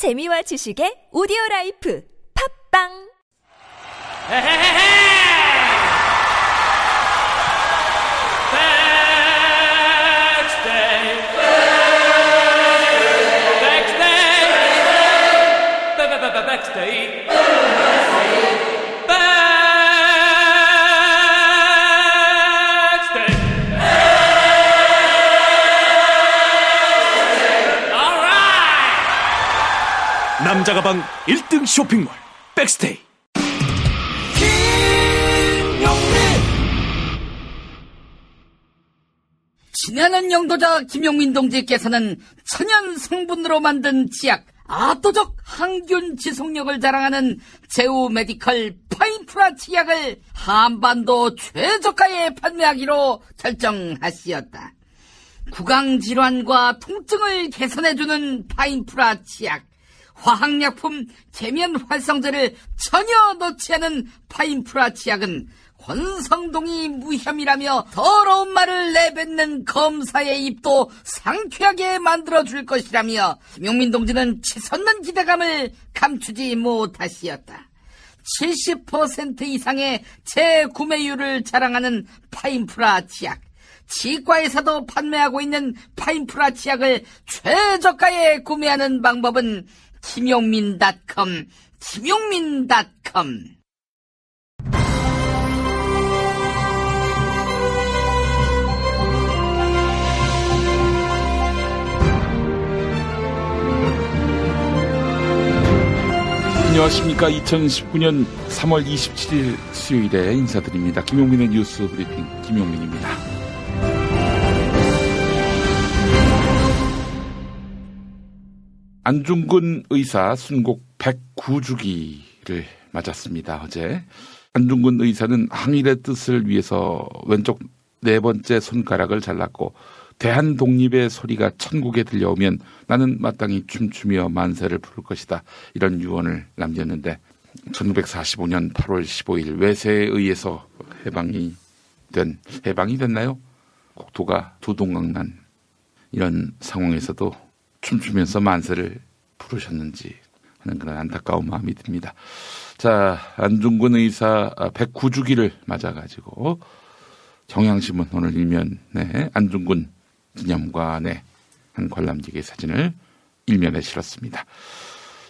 재미와 지식의 오디오 라이프 팝빵. Backstage. 남자 가방 1등 쇼핑몰 백스테이 친애하는 영도자 김용민 동지께서는 천연 성분으로 만든 치약 압도적 항균 지속력을 자랑하는 제우 메디컬 파인프라 치약을 한반도 최저가에 판매하기로 결정하시었다. 구강질환과 통증을 개선해주는 파인프라 치약, 화학약품 계면 활성제를 전혀 넣지 않은 파인프라 치약은 권성동이 무혐의라며 더러운 말을 내뱉는 검사의 입도 상쾌하게 만들어줄 것이라며 김용민 동지는 치솟는 기대감을 감추지 못하시었다. 70% 이상의 재구매율을 자랑하는 파인프라 치약. 치과에서도 판매하고 있는 파인프라 치약을 최저가에 구매하는 방법은 김용민닷컴, 김용민닷컴. 안녕하십니까. 2019년 3월 27일 수요일에 인사드립니다. 김용민의 뉴스 브리핑 김용민입니다. 안중근 의사 순국 109주기를 맞았습니다. 어제 안중근 의사는 항일의 뜻을 위해서 왼쪽 네 번째 손가락을 잘랐고 대한 독립의 소리가 천국에 들려오면 나는 마땅히 춤추며 만세를 부를 것이다. 이런 유언을 남겼는데 1945년 8월 15일 외세에 의해서 해방이 된 해방이 됐나요? 국토가 두동강난 이런 상황에서도 춤추면서 만세를 부르셨는지 하는 그런 안타까운 마음이 듭니다. 자, 안중근 의사 109주기를 맞아가지고 경향신문 오늘 일면 네, 안중근 기념관의 한 관람객의 사진을 일면에 실었습니다.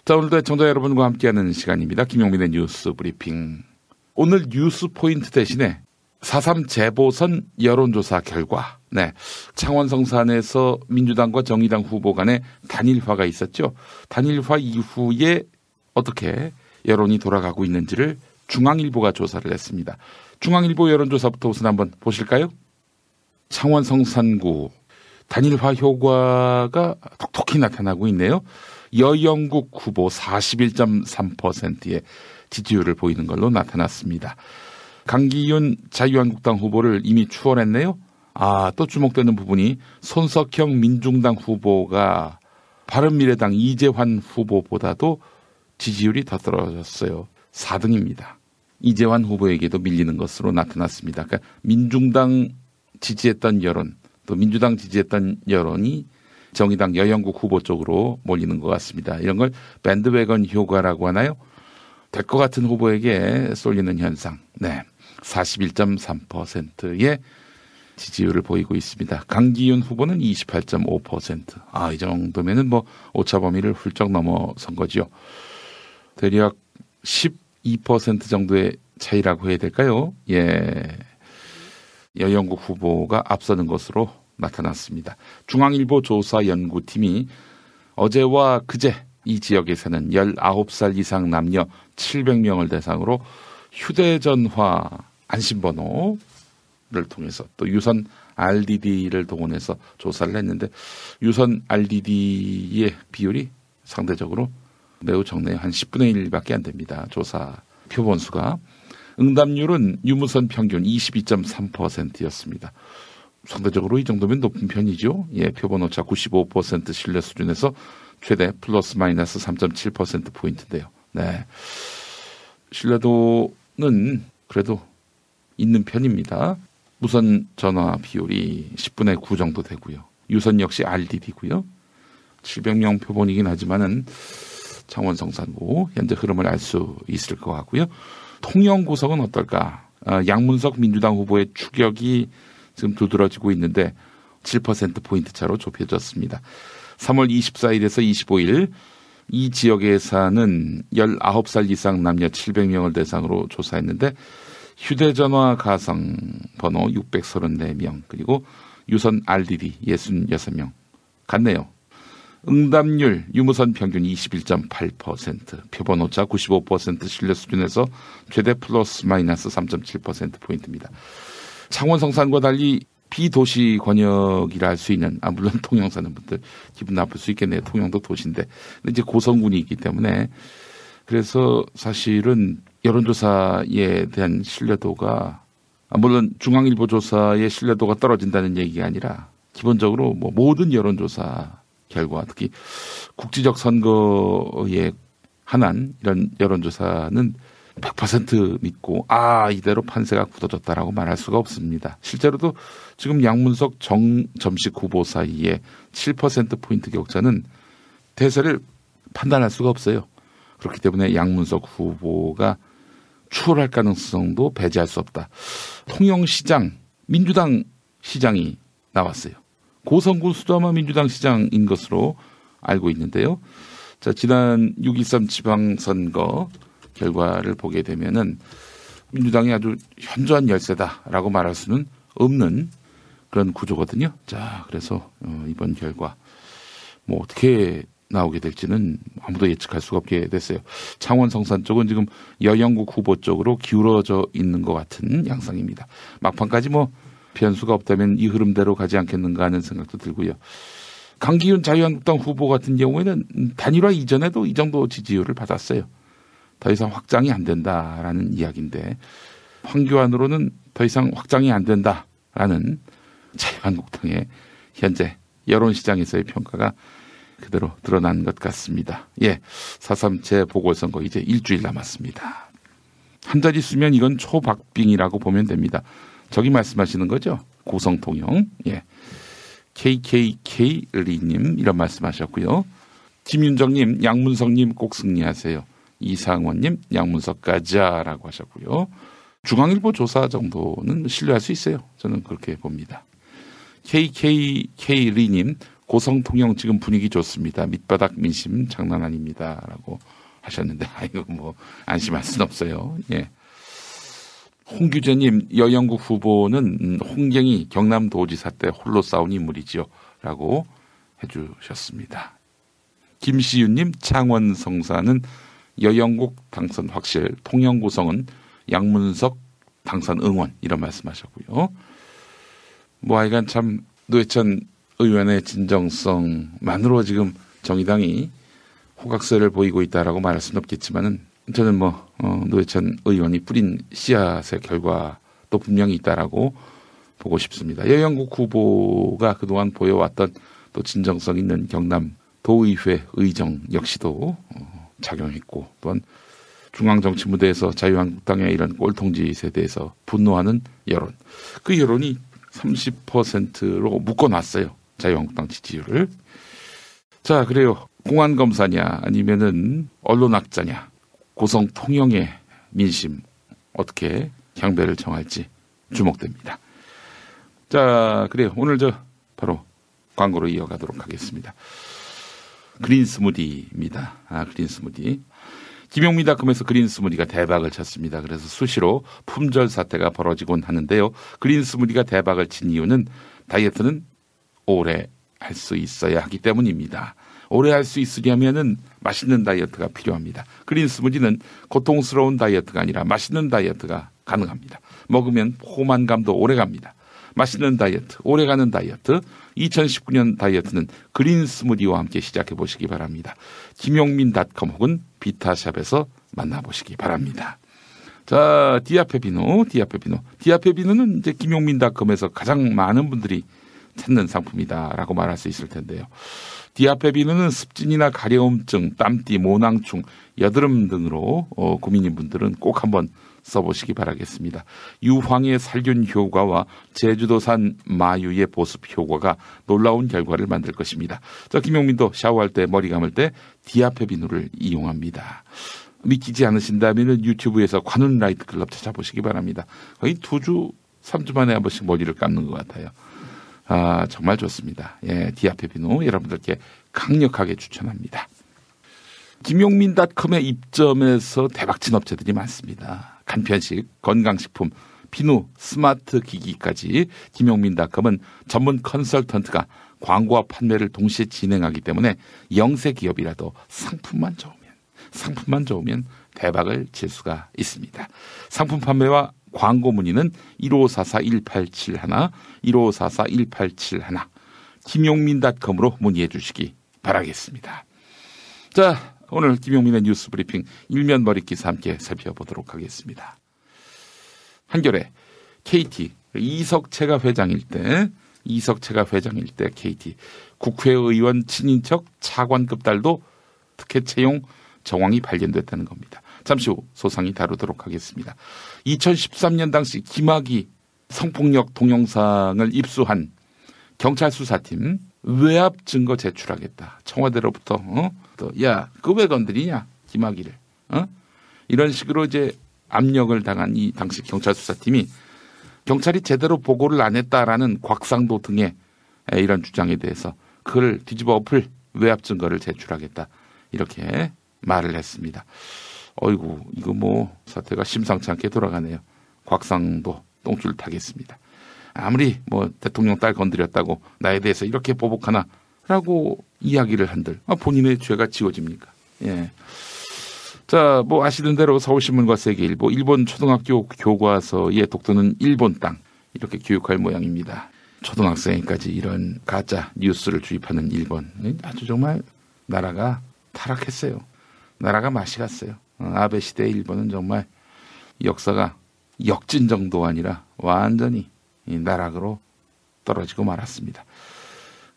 자, 오늘도 애청자 여러분과 함께하는 시간입니다. 김용민의 뉴스 브리핑. 오늘 뉴스 포인트 대신에 4.3 재보선 여론조사 결과, 네. 창원 성산에서 민주당과 정의당 후보 간의 단일화가 있었죠. 단일화 이후에 어떻게 여론이 돌아가고 있는지를 중앙일보가 조사를 했습니다. 중앙일보 여론조사부터 우선 한번 보실까요? 창원 성산구 단일화 효과가 톡톡히 나타나고 있네요. 여영국 후보 41.3%의 지지율을 보이는 걸로 나타났습니다. 강기윤 자유한국당 후보를 이미 추월했네요. 아, 또 주목되는 부분이 손석형 민중당 후보가 바른미래당 이재환 후보보다도 지지율이 더 떨어졌어요. 4등입니다. 이재환 후보에게도 밀리는 것으로 나타났습니다. 그러니까 민중당 지지했던 여론, 또 민주당 지지했던 여론이 정의당 여영국 후보 쪽으로 몰리는 것 같습니다. 이런 걸 밴드웨건 효과라고 하나요? 될 것 같은 후보에게 쏠리는 현상. 네. 41.3%의 지지율을 보이고 있습니다. 강기윤 후보는 28.5%. 아, 이 정도면은 뭐 오차 범위를 훌쩍 넘어선 거죠. 대략 12% 정도의 차이라고 해야 될까요? 예. 여영국 후보가 앞서는 것으로 나타났습니다. 중앙일보 조사 연구팀이 어제와 그제 이 지역에 사는 19살 이상 남녀 700명을 대상으로 휴대전화 안심번호 를 통해서 또 유선 RDD를 동원해서 조사를 했는데 유선 RDD의 비율이 상대적으로 매우 적네요. 한 10분의 1밖에 안 됩니다. 조사 표본수가. 응답률은 유무선 평균 22.3%였습니다. 상대적으로 이 정도면 높은 편이죠. 예, 표본 오차 95% 신뢰 수준에서 최대 플러스 마이너스 3.7% 포인트인데요. 네. 신뢰도는 그래도 있는 편입니다. 무선 전화 비율이 10분의 9 정도 되고요. 유선 역시 RDD고요. 700명 표본이긴 하지만은 창원 성산고 현재 흐름을 알 수 있을 것 같고요. 통영 구석은 어떨까? 어, 양문석 민주당 후보의 추격이 지금 두드러지고 있는데 7% 포인트 차로 좁혀졌습니다. 3월 24일에서 25일 이 지역에 사는 19살 이상 남녀 700명을 대상으로 조사했는데 휴대전화 가상 번호 634명 그리고 유선 RDD 66명 같네요. 응답률 유무선 평균 21.8%, 표본 오차 95% 신뢰 수준에서 최대 플러스 마이너스 3.7% 포인트입니다. 창원 성산과 달리 비도시 권역이라 할 수 있는 아 물론 통영 사는 분들 기분 나쁠 수 있겠네요. 통영도 도시인데 근데 이제 고성군이 있기 때문에 그래서 사실은 여론조사에 대한 신뢰도가 아, 물론 중앙일보 조사의 신뢰도가 떨어진다는 얘기가 아니라 기본적으로 뭐 모든 여론조사 결과 특히 국지적 선거에 한한 이런 여론조사는 100% 믿고 아 이대로 판세가 굳어졌다라고 말할 수가 없습니다. 실제로도 지금 양문석 정점식 후보 사이에 7% 포인트 격차는 대세를 판단할 수가 없어요. 그렇기 때문에 양문석 후보가 추월할 가능성도 배제할 수 없다. 통영시장 민주당 시장이 나왔어요. 고성군 수도아마 민주당 시장인 것으로 알고 있는데요. 자, 지난 6.13 지방선거 결과를 보게 되면은 민주당이 아주 현저한 열세다라고 말할 수는 없는 그런 구조거든요. 자, 그래서 어, 이번 결과 뭐 어떻게 나오게 될지는 아무도 예측할 수가 없게 됐어요. 창원 성산 쪽은 지금 여영국 후보 쪽으로 기울어져 있는 것 같은 양상입니다. 막판까지 뭐 변수가 없다면 이 흐름대로 가지 않겠는가 하는 생각도 들고요. 강기훈 자유한국당 후보 같은 경우에는 단일화 이전에도 이 정도 지지율을 받았어요. 더 이상 확장이 안 된다라는 이야기인데 황교안으로는 더 이상 확장이 안 된다라는 자유한국당의 현재 여론시장에서의 평가가 그대로 드러난 것 같습니다. 예, 4.3제 보궐선거 이제 일주일 남았습니다. 한 자리 수면 이건 초박빙이라고 보면 됩니다. 저기 말씀하시는 거죠? 고성통영. 예. KKK 리님 이런 말씀하셨고요. 김윤정님, 양문석님 꼭 승리하세요. 이상원님, 양문석 가자라고 하셨고요. 중앙일보 조사 정도는 신뢰할 수 있어요. 저는 그렇게 봅니다. KKK 리님, 고성 통영 지금 분위기 좋습니다. 밑바닥 민심 장난 아닙니다. 라고 하셨는데, 아이고, 뭐, 안심할 수는 없어요. 예. 홍규재님 여영국 후보는 음, 홍경이 경남도지사 때 홀로 싸운 인물이지요. 라고 해주셨습니다. 김시윤님 창원 성사는 여영국 당선 확실, 통영구성은 양문석 당선 응원 이런 말씀하셨고요. 뭐 하여간 참 노회찬 의원의 진정성만으로 지금 정의당이 호각세를 보이고 있다라고 말할 수는 없겠지만은 저는 뭐 어, 노회찬 의원이 뿌린 씨앗의 결과도 분명히 있다라고 보고 싶습니다. 여영국 후보가 그동안 보여왔던 또 진정성 있는 경남 도의회 의정 역시도 어, 작용했고 또한 중앙 정치 무대에서 자유한국당의 이런 꼴통짓에 대해서 분노하는 여론 그 여론이 30%로 묶어놨어요 자유한국당 지지율을 자 그래요 공안 검사냐 아니면은 언론 학자냐 고성 통영의 민심 어떻게 향배를 정할지 주목됩니다. 자, 그래요. 오늘 저 바로 광고로 이어가도록 하겠습니다. 그린 스무디입니다. 아, 그린 스무디. 김용미닷컴에서 그린 스무디가 대박을 쳤습니다. 그래서 수시로 품절 사태가 벌어지곤 하는데요. 그린 스무디가 대박을 친 이유는 다이어트는 오래 할 수 있어야 하기 때문입니다. 오래 할 수 있으려면은 맛있는 다이어트가 필요합니다. 그린 스무디는 고통스러운 다이어트가 아니라 맛있는 다이어트가 가능합니다. 먹으면 포만감도 오래 갑니다. 맛있는 다이어트, 오래가는 다이어트, 2019년 다이어트는 그린 스무디와 함께 시작해 보시기 바랍니다. 김용민닷컴 혹은 비타샵에서 만나보시기 바랍니다. 자, 디아페비누, 디아페비누. 디아페비누는 이제 김용민닷컴에서 가장 많은 분들이 찾는 상품이다라고 말할 수 있을 텐데요. 디아페비누는 습진이나 가려움증, 땀띠, 모낭충, 여드름 등으로 어, 고민인 분들은 꼭 한번 써보시기 바라겠습니다. 유황의 살균 효과와 제주도산 마유의 보습 효과가 놀라운 결과를 만들 것입니다. 저 김용민도 샤워할 때 머리 감을 때 디아페비누를 이용합니다. 믿기지 않으신다면 유튜브에서 관훈 라이트 클럽 찾아보시기 바랍니다. 거의 두 주, 삼 주 만에 한 번씩 머리를 감는 것 같아요. 아, 정말 좋습니다. 예, 디아페비누 여러분들께 강력하게 추천합니다. 김용민닷컴에 입점해서 대박친 업체들이 많습니다. 간편식, 건강식품, 비누, 스마트 기기까지 김용민닷컴은 전문 컨설턴트가 광고와 판매를 동시에 진행하기 때문에 영세 기업이라도 상품만 좋으면 상품만 좋으면 대박을 칠 수가 있습니다. 상품 판매와 광고 문의는 1544-1871, 1544-1871, 김용민닷컴으로 문의해 주시기 바라겠습니다. 자, 오늘 김용민의 뉴스 브리핑 일면 머리 기사 함께 살펴보도록 하겠습니다. 한겨레 KT 이석채가 회장일 때 이석채가 회장일 때 KT 국회의원 친인척 차관급 딸도 특혜 채용 정황이 발견됐다는 겁니다. 잠시 후 소상히 다루도록 하겠습니다. 2013년 당시 김학이 성폭력 동영상을 입수한 경찰 수사팀 외압 증거 제출하겠다. 청와대로부터 어? 또 야, 그 왜 건드리냐? 김학의를. 어? 이런 식으로 이제 압력을 당한 이 당시 경찰 수사팀이 경찰이 제대로 보고를 안 했다라는 곽상도 등의 이런 주장에 대해서 그걸 뒤집어 엎을 외압 증거를 제출하겠다. 이렇게 말을 했습니다. 어이구, 이거 뭐 사태가 심상치 않게 돌아가네요. 곽상도 똥줄 타겠습니다. 아무리 뭐 대통령 딸 건드렸다고 나에 대해서 이렇게 보복하나라고 이야기를 한들 아, 본인의 죄가 지워집니까? 예. 자, 뭐 아시는 대로 서울신문과 세계일보 일본 초등학교 교과서의 독도는 일본 땅 이렇게 교육할 모양입니다. 초등학생까지 이런 가짜 뉴스를 주입하는 일본 아주 정말 나라가 타락했어요. 나라가 맛이 갔어요. 어, 아베 시대의 일본은 정말 역사가 역진 정도 아니라 완전히 나락으로 떨어지고 말았습니다.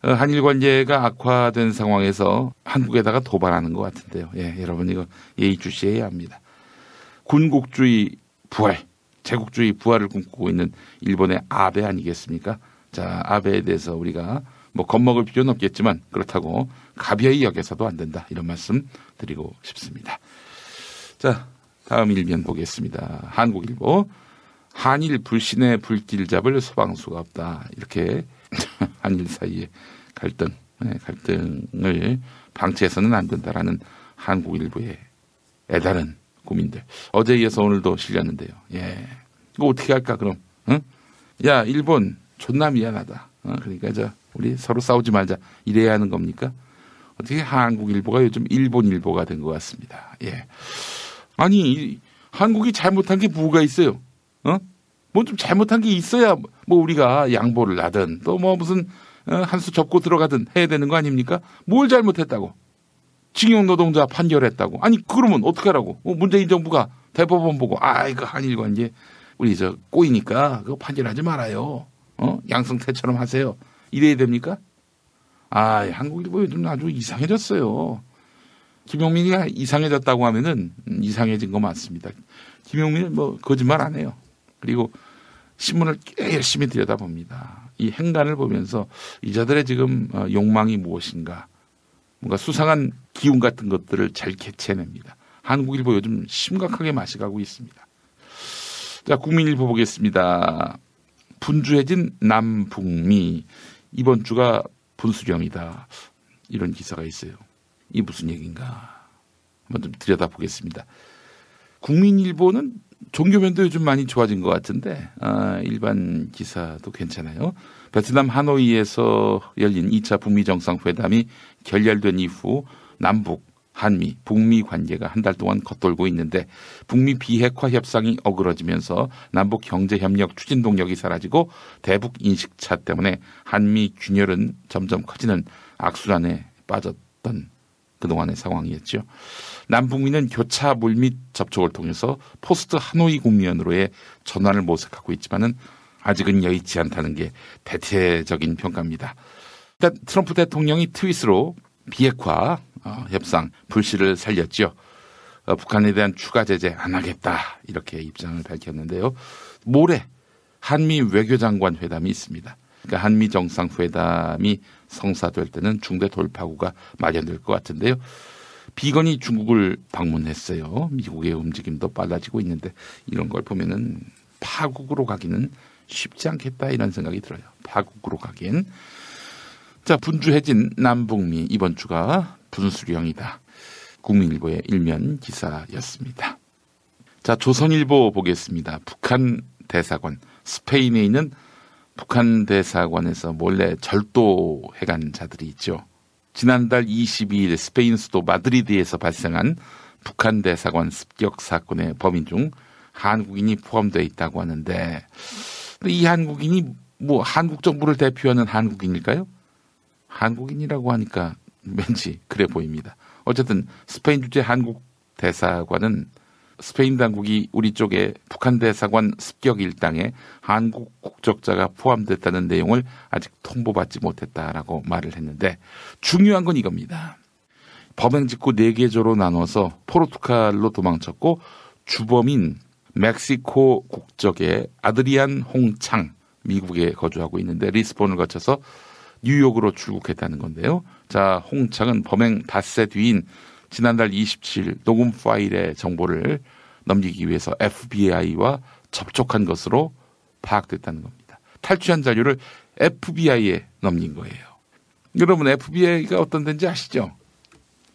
어, 한일 관계가 악화된 상황에서 한국에다가 도발하는 것 같은데요. 예, 여러분 이거 예의주시해야 합니다. 군국주의 부활, 제국주의 부활을 꿈꾸고 있는 일본의 아베 아니겠습니까? 자, 아베에 대해서 우리가 뭐 겁먹을 필요는 없겠지만 그렇다고 가벼이 여겨서도 안 된다. 이런 말씀 드리고 싶습니다. 자, 다음 일면 보겠습니다. 한국일보. 한일 불신의 불길 잡을 소방수가 없다. 이렇게 한일 사이의 갈등, 네, 갈등을 방치해서는 안 된다라는 한국일보의 애다른 고민들. 어제 이어서 오늘도 실렸는데요. 예. 이거 어떻게 할까, 그럼? 응? 야, 일본 존나 미안하다. 어? 그러니까 저, 우리 서로 싸우지 말자. 이래야 하는 겁니까? 어떻게 한국일보가 요즘 일본일보가 된 것 같습니다. 예. 아니, 한국이 잘못한 게 뭐가 있어요? 어? 뭐 좀 잘못한 게 있어야 뭐 우리가 양보를 하든 또 뭐 무슨 어, 한수 접고 들어가든 해야 되는 거 아닙니까? 뭘 잘못했다고? 징용 노동자 판결했다고. 아니 그러면 어떻게 하라고? 어, 문재인 정부가 대법원 보고 아 이거 한일 관계 우리 저 꼬이니까 그거 판결하지 말아요. 어 양승태처럼 하세요. 이래야 됩니까? 아 한국일보 요즘 아주 이상해졌어요. 김용민이가 이상해졌다고 하면은 음, 이상해진 거 맞습니다. 김용민은 뭐 거짓말 안 해요. 그리고 신문을 꽤 열심히 들여다봅니다. 이 행간을 보면서 이 자들의 지금 어, 욕망이 무엇인가, 뭔가 수상한 기운 같은 것들을 잘 캐치해냅니다. 한국일보 요즘 심각하게 맛이 가고 있습니다. 자, 국민일보 보겠습니다. 분주해진 남북미. 이번 주가 분수령이다. 이런 기사가 있어요. 이 무슨 얘기인가? 한번 좀 들여다보겠습니다. 국민일보는 종교면도 요즘 많이 좋아진 것 같은데 아, 일반 기사도 괜찮아요. 베트남 하노이에서 열린 2차 북미 정상회담이 결렬된 이후 남북 한미, 북미 관계가 한 달 동안 겉돌고 있는데 북미 비핵화 협상이 어그러지면서 남북 경제 협력 추진 동력이 사라지고 대북 인식차 때문에 한미 균열은 점점 커지는 악순환에 빠졌던 그동안의 상황이었죠. 남북미는 교차 물밑 접촉을 통해서 포스트 하노이 국면으로의 전환을 모색하고 있지만은 아직은 여의치 않다는 게 대체적인 평가입니다. 일단 트럼프 대통령이 트윗으로 비핵화 어, 협상 불씨를 살렸죠. 어, 북한에 대한 추가 제재 안 하겠다 이렇게 입장을 밝혔는데요. 모레 한미 외교장관 회담이 있습니다. 그러니까 한미 정상회담이 성사될 때는 중대 돌파구가 마련될 것 같은데요. 비건이 중국을 방문했어요. 미국의 움직임도 빨라지고 있는데 이런 걸 보면은 파국으로 가기는 쉽지 않겠다 이런 생각이 들어요. 파국으로 가기엔 자 분주해진 남북미 이번 주가 분수령이다. 국민일보의 일면 기사였습니다. 자 조선일보 보겠습니다. 북한 대사관 스페인에 있는 북한 대사관에서 몰래 절도해간 자들이 있죠. 지난달 22일 스페인 수도 마드리드에서 발생한 북한 대사관 습격 사건의 범인 중 한국인이 포함되어 있다고 하는데 이 한국인이 뭐 한국 정부를 대표하는 한국인일까요? 한국인이라고 하니까 왠지 그래 보입니다. 어쨌든 스페인 주재 한국 대사관은 스페인 당국이 우리 쪽에 북한 대사관 습격 일당에 한국 국적자가 포함됐다는 내용을 아직 통보받지 못했다라고 말을 했는데 중요한 건 이겁니다. 범행 직후 4개조로 나눠서 포르투갈로 도망쳤고 주범인 멕시코 국적의 아드리안 홍창 미국에 거주하고 있는데 리스본을 거쳐서 뉴욕으로 출국했다는 건데요. 자, 홍창은 범행 닷새 뒤인 지난달 27일 녹음 파일의 정보를 넘기기 위해서 FBI와 접촉한 것으로 파악됐다는 겁니다. 탈취한 자료를 FBI에 넘긴 거예요. 여러분 FBI가 어떤 데인지 아시죠?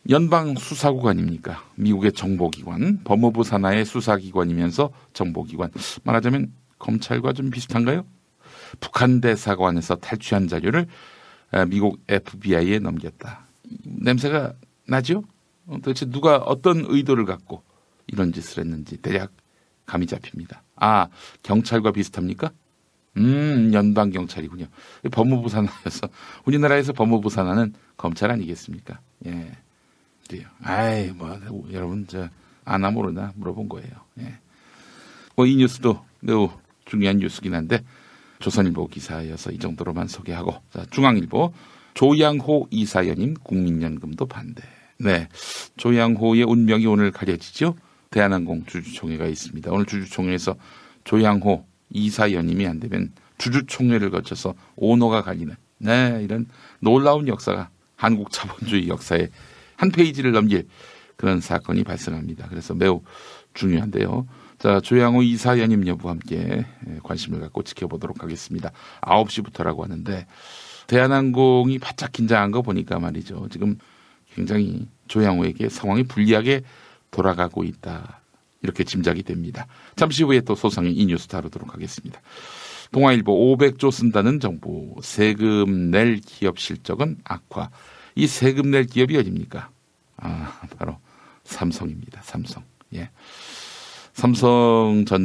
연방 수사국 아닙니까? 미국의 정보기관, 법무부 산하의 수사기관이면서 정보기관. 말하자면 검찰과 좀 비슷한가요? 북한 대사관에서 탈취한 자료를 미국 FBI에 넘겼다. 냄새가 나죠? 도대체 누가 어떤 의도를 갖고 이런 짓을 했는지 대략 감이 잡힙니다. 아, 경찰과 비슷합니까? 음, 연방 경찰이군요. 법무부 산하여서 우리나라에서 법무부 산하는 검찰 아니겠습니까? 예. 그래요. 아이, 뭐 여러분 저 아나 모르나 물어본 거예요. 예. 뭐 이 뉴스도 매우 중요한 뉴스긴 한데 조선일보 기사여서 이 정도로만 소개하고 자, 중앙일보 조양호 이사연임 국민연금도 반대. 네, 조양호의 운명이 오늘 가려지죠. 대한항공 주주총회가 있습니다. 오늘 주주총회에서 조양호 이사 연임이 안 되면 주주총회를 거쳐서 오너가 갈리는 네 이런 놀라운 역사가 한국 자본주의 역사에 한 페이지를 넘길 그런 사건이 발생합니다. 그래서 매우 중요한데요. 자, 조양호 이사 연임 여부와 함께 관심을 갖고 지켜보도록 하겠습니다. 9시부터라고 하는데 대한항공이 바짝 긴장한 거 보니까 말이죠. 지금 굉장히 조양호에게 상황이 불리하게 돌아가고 있다. 이렇게 짐작이 됩니다. 잠시 후에 또 소상히 이 뉴스 다루도록 하겠습니다. 동아일보 500조 쓴다는 정부, 세금 낼 기업 실적은 악화. 이 세금 낼 기업이 어딥니까? 아, 바로 삼성입니다. 삼성. 예. 삼성전자의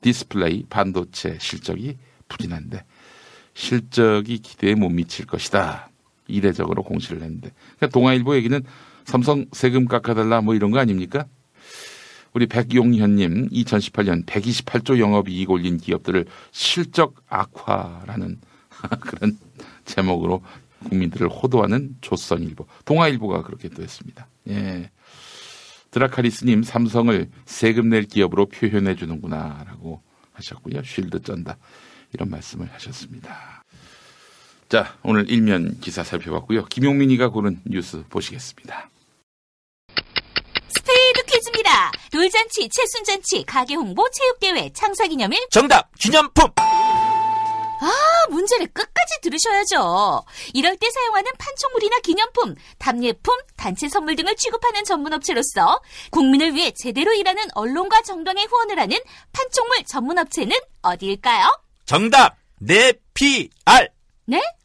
디스플레이 반도체 실적이 부진한데 실적이 기대에 못 미칠 것이다. 이례적으로 공시를 했는데. 그러니까 동아일보 얘기는 삼성 세금 깎아달라 뭐 이런 거 아닙니까? 우리 백용현님 2018년 128조 영업이익 올린 기업들을 실적 악화라는 그런 제목으로 국민들을 호도하는 조선일보, 동아일보가 그렇게 또 했습니다. 예. 드라카리스님 삼성을 세금 낼 기업으로 표현해 주는구나라고 하셨고요. 쉴드 쩐다 이런 말씀을 하셨습니다. 자 오늘 일면 기사 살펴봤고요. 김용민이가 고른 뉴스 보시겠습니다. 스페이드 퀴즈입니다. 돌잔치, 칠순잔치, 가게 홍보, 체육대회, 창사기념일. 정답 기념품 아, 문제를 끝까지 들으셔야죠. 이럴 때 사용하는 판촉물이나 기념품, 답례품, 단체 선물 등을 취급하는 전문업체로서 국민을 위해 제대로 일하는 언론과 정당의 후원을 하는 판촉물 전문업체는 어디일까요? 정답 네피알 네?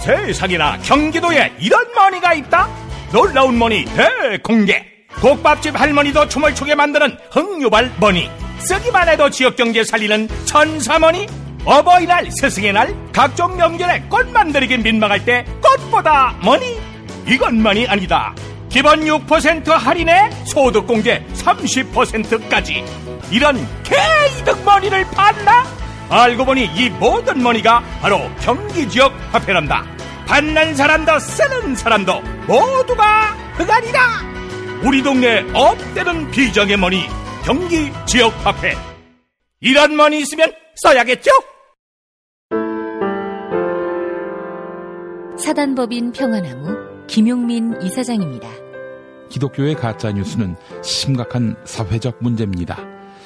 세상에나 경기도에 이런 머니가 있다? 놀라운 머니 대공개. 국밥집 할머니도 춤을 추게 만드는 흥유발 머니. 쓰기만 해도 지역경제 살리는 천사머니. 어버이날 스승의 날 각종 명절에 꽃만 들기 민망할 때 꽃보다 머니. 이것만이 아니다. 기본 6% 할인에 소득공제 30%까지. 이런 개이득 머니를 봤나? 알고 보니 이 모든 머니가 바로 경기 지역 화폐란다 받는 사람도 쓰는 사람도 모두가 흑아리라 우리 동네 업되는 비정의 머니 경기 지역 화폐 이런 머니 있으면 써야겠죠? 사단법인 평화나무 김용민 이사장입니다. 기독교의 가짜 뉴스는 심각한 사회적 문제입니다.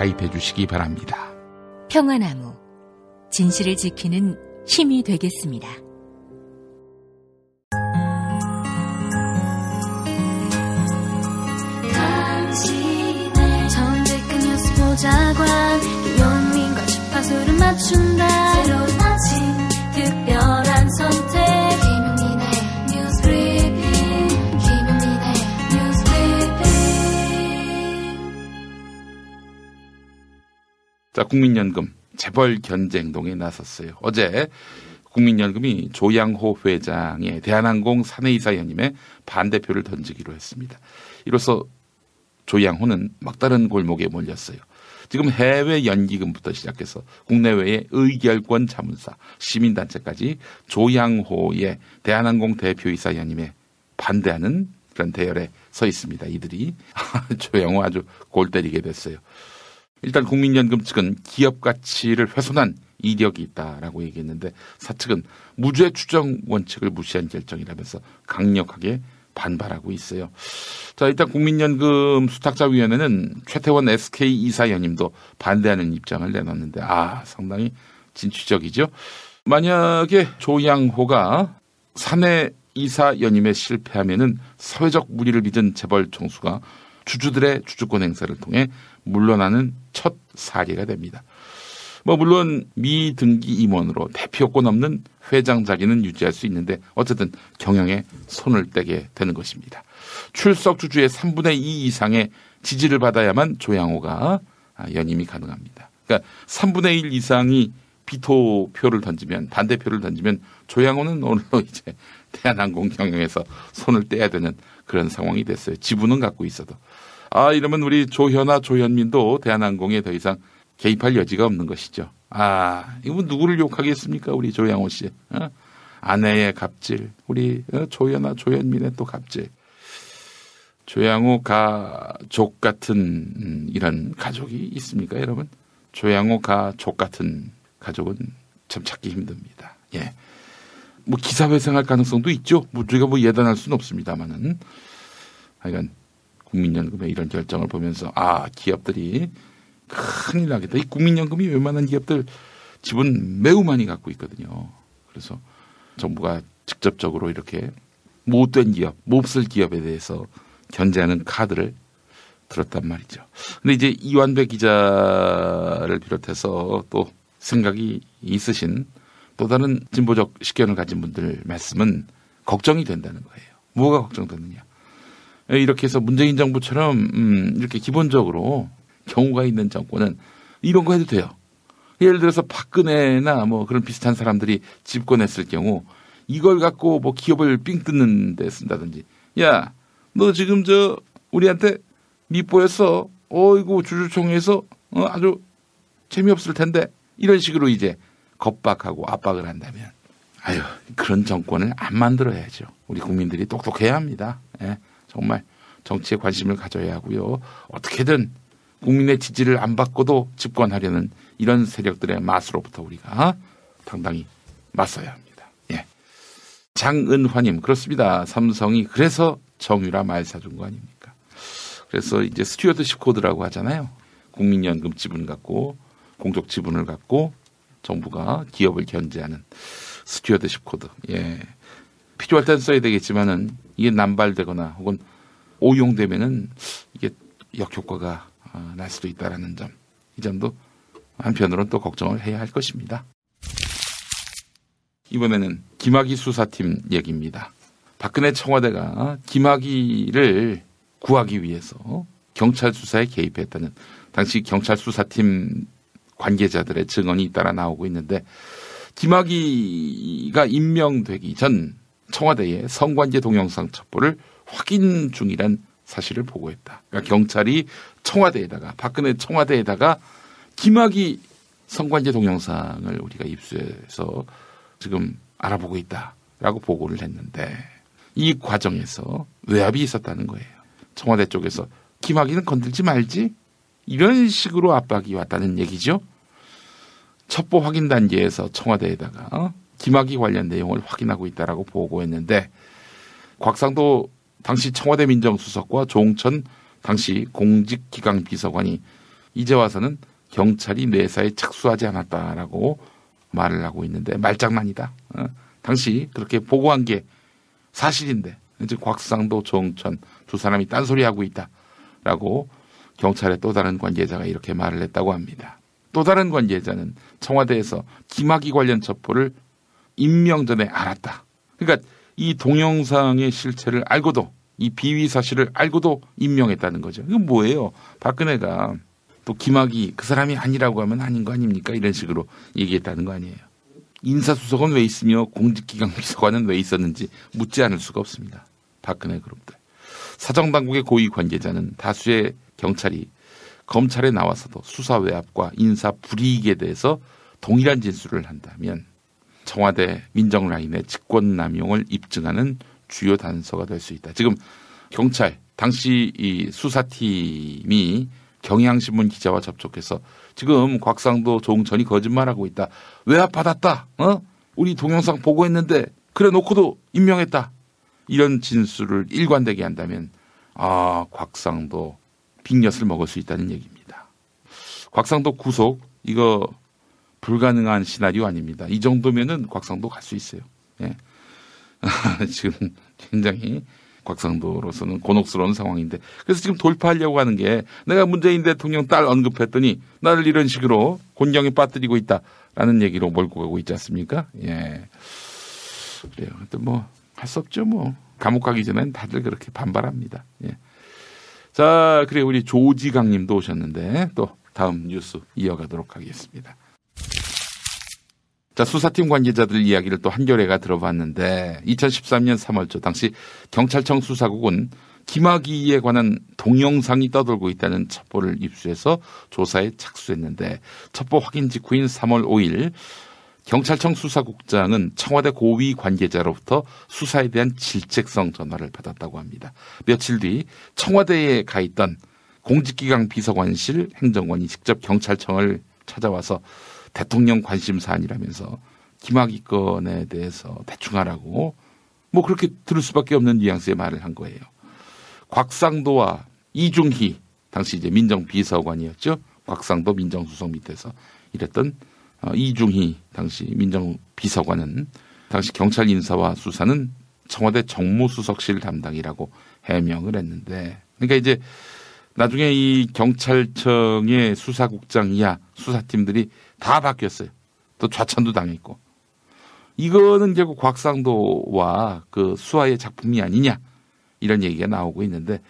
가입해 주시기 바랍니다. 평화나무 진실을 지키는 힘이 되겠습니다. 당신의 정직한 뉴스 보자관 김용민과 주파수를 맞춘다 자, 국민연금 재벌 견제 행동에 나섰어요. 어제 국민연금이 조양호 회장의 대한항공 사내이사 연임에 반대표를 던지기로 했습니다. 이로써 조양호는 막다른 골목에 몰렸어요. 지금 해외 연기금부터 시작해서 국내외의 의결권 자문사, 시민단체까지 조양호의 대한항공 대표이사 연임에 반대하는 그런 대열에 서 있습니다. 이들이 조양호 아주 골 때리게 됐어요. 일단 국민연금 측은 기업 가치를 훼손한 이력이 있다라고 얘기했는데 사측은 무죄 추정 원칙을 무시한 결정이라면서 강력하게 반발하고 있어요. 자, 일단 국민연금 수탁자위원회는 최태원 SK 이사 연임도 반대하는 입장을 내놨는데 아, 상당히 진취적이죠. 만약에 조양호가 사내 이사 연임에 실패하면은 사회적 무리를 빚은 재벌 총수가 주주들의 주주권 행사를 통해 물러나는 첫 사례가 됩니다. 뭐 물론 미등기 임원으로 대표권 없는 회장 자기는 유지할 수 있는데 어쨌든 경영에 손을 떼게 되는 것입니다. 출석 주주의 3분의 2 이상의 지지를 받아야만 조양호가 연임이 가능합니다. 그러니까 3분의 1 이상이 비토표를 던지면 반대표를 던지면 조양호는 오늘로 이제 대한항공 경영에서 손을 떼야 되는 그런 상황이 됐어요. 지분은 갖고 있어도. 아, 이러면 우리 조현아, 조현민도 대한항공에 더 이상 개입할 여지가 없는 것이죠. 아, 이거 누구를 욕하겠습니까? 우리 조양호 씨. 어? 아내의 갑질. 우리 어? 조현아, 조현민의 또 갑질. 조양호 가족 같은 음, 이런 가족이 있습니까, 여러분? 조양호 가족 같은 가족은 참 찾기 힘듭니다. 예. 뭐 기사회생할 가능성도 있죠. 뭐 우리가 뭐 예단할 수는 없습니다만은 하여간 국민연금의 이런 결정을 보면서 아 기업들이 큰일 나겠다. 이 국민연금이 웬만한 기업들 지분 매우 많이 갖고 있거든요. 그래서 정부가 직접적으로 이렇게 못된 기업, 몹쓸 기업에 대해서 견제하는 카드를 들었단 말이죠. 근데 이제 이완배 기자를 비롯해서 또 생각이 있으신 또 다른 진보적 식견을 가진 분들 말씀은 걱정이 된다는 거예요. 뭐가 걱정되느냐. 이렇게 해서 문재인 정부처럼 음 이렇게 기본적으로 경우가 있는 정권은 이런 거 해도 돼요. 예를 들어서 박근혜나 뭐 그런 비슷한 사람들이 집권했을 경우 이걸 갖고 뭐 기업을 삥 뜯는 데 쓴다든지 야 너 지금 저 우리한테 밑보였어 어이구 주주총회에서 어, 아주 재미없을 텐데 이런 식으로 이제 겁박하고 압박을 한다면 아유 그런 정권을 안 만들어야죠. 우리 국민들이 똑똑해야 합니다. 예, 정말 정치에 관심을 가져야 하고요. 어떻게든 국민의 지지를 안 받고도 집권하려는 이런 세력들의 맛으로부터 우리가 당당히 맞서야 합니다. 예. 장은화님 그렇습니다. 삼성이 그래서 정유라 말 사준 거 아닙니까? 그래서 이제 스튜어드십 코드라고 하잖아요. 국민연금 지분 갖고 공적 지분을 갖고 정부가 기업을 견제하는 스튜어드십 코드. 예. 필요할 땐 써야 되겠지만은 이게 남발되거나 혹은 오용되면은 이게 역효과가 어, 날 수도 있다라는 점. 이 점도 한편으로는 또 걱정을 해야 할 것입니다. 이번에는 김학의 수사팀 얘기입니다. 박근혜 청와대가 김학의를 구하기 위해서 경찰 수사에 개입했다는 당시 경찰 수사팀 관계자들의 증언이 잇따라 나오고 있는데 김학의가 임명되기 전 청와대에 성관계 동영상 첩보를 확인 중이란 사실을 보고했다. 그러니까 경찰이 청와대에다가 박근혜 청와대에다가 김학의 성관계 동영상을 우리가 입수해서 지금 알아보고 있다라고 보고를 했는데 이 과정에서 외압이 있었다는 거예요. 청와대 쪽에서 김학의는 건들지 말지 이런 식으로 압박이 왔다는 얘기죠. 첩보 확인 단계에서 청와대에다가 김학의 관련 내용을 확인하고 있다라고 보고했는데 곽상도 당시 청와대 민정수석과 조홍천 당시 공직기강 비서관이 이제 와서는 경찰이 내사에 착수하지 않았다라고 말을 하고 있는데 말장난이다. 어? 당시 그렇게 보고한 게 사실인데 이제 곽상도 조홍천 두 사람이 딴소리 하고 있다라고 경찰의 또 다른 관계자가 이렇게 말을 했다고 합니다. 또 다른 관계자는 청와대에서 김학의 관련 첩보를 임명 전에 알았다. 그러니까 이 동영상의 실체를 알고도 이 비위 사실을 알고도 임명했다는 거죠. 이건 뭐예요? 박근혜가 또 김학의 그 사람이 아니라고 하면 아닌 거 아닙니까? 이런 식으로 얘기했다는 거 아니에요. 인사수석은 왜 있으며 공직기강 비서관은 왜 있었는지 묻지 않을 수가 없습니다. 박근혜 그룹들. 사정당국의 고위 관계자는 다수의 경찰이 검찰에 나와서도 수사 외압과 인사 불이익에 대해서 동일한 진술을 한다면 청와대 민정 라인의 직권 남용을 입증하는 주요 단서가 될 수 있다. 지금 경찰 당시 이 수사팀이 경향신문 기자와 접촉해서 지금 곽상도 조홍천이 거짓말하고 있다. 외압 받았다. 어? 우리 동영상 보고했는데 그래 놓고도 임명했다. 이런 진술을 일관되게 한다면 아 곽상도 빅엿을 먹을 수 있다는 얘기입니다. 곽상도 구속 이거 불가능한 시나리오 아닙니다. 이 정도면은 곽상도 갈 수 있어요. 예. 지금 굉장히 곽상도로서는 곤혹스러운 상황인데 그래서 지금 돌파하려고 하는 게 내가 문재인 대통령 딸 언급했더니 나를 이런 식으로 곤경에 빠뜨리고 있다라는 얘기로 몰고 가고 있지 않습니까? 예. 그래요. 뭐 할 수 없죠 뭐 감옥 가기 전엔 다들 그렇게 반발합니다. 예. 자, 그래 우리 조지강 님도 오셨는데 또 다음 뉴스 이어가도록 하겠습니다. 자, 수사팀 관계자들 이야기를 또 한겨레가 들어봤는데 2013년 3월 초 당시 경찰청 수사국은 김학의에 관한 동영상이 떠돌고 있다는 첩보를 입수해서 조사에 착수했는데 첩보 확인 직후인 3월 5일 경찰청 수사국장은 청와대 고위 관계자로부터 수사에 대한 질책성 전화를 받았다고 합니다. 며칠 뒤 청와대에 가 있던 공직기강 비서관실 행정관이 직접 경찰청을 찾아와서 대통령 관심 사안이라면서 김학의 건에 대해서 대충 하라고 뭐 그렇게 들을 수밖에 없는 뉘앙스의 말을 한 거예요. 곽상도와 이중희 당시 이제 민정비서관이었죠. 곽상도 민정수석 밑에서 일했던 어, 이중희 당시 민정비서관은 당시 경찰 인사와 수사는 청와대 정무수석실 담당이라고 해명을 했는데 그러니까 이제 나중에 이 경찰청의 수사국장 이하 수사팀들이 다 바뀌었어요. 또 좌천도 당했고. 이거는 결국 곽상도와 그 수하의 작품이 아니냐 이런 얘기가 나오고 있는데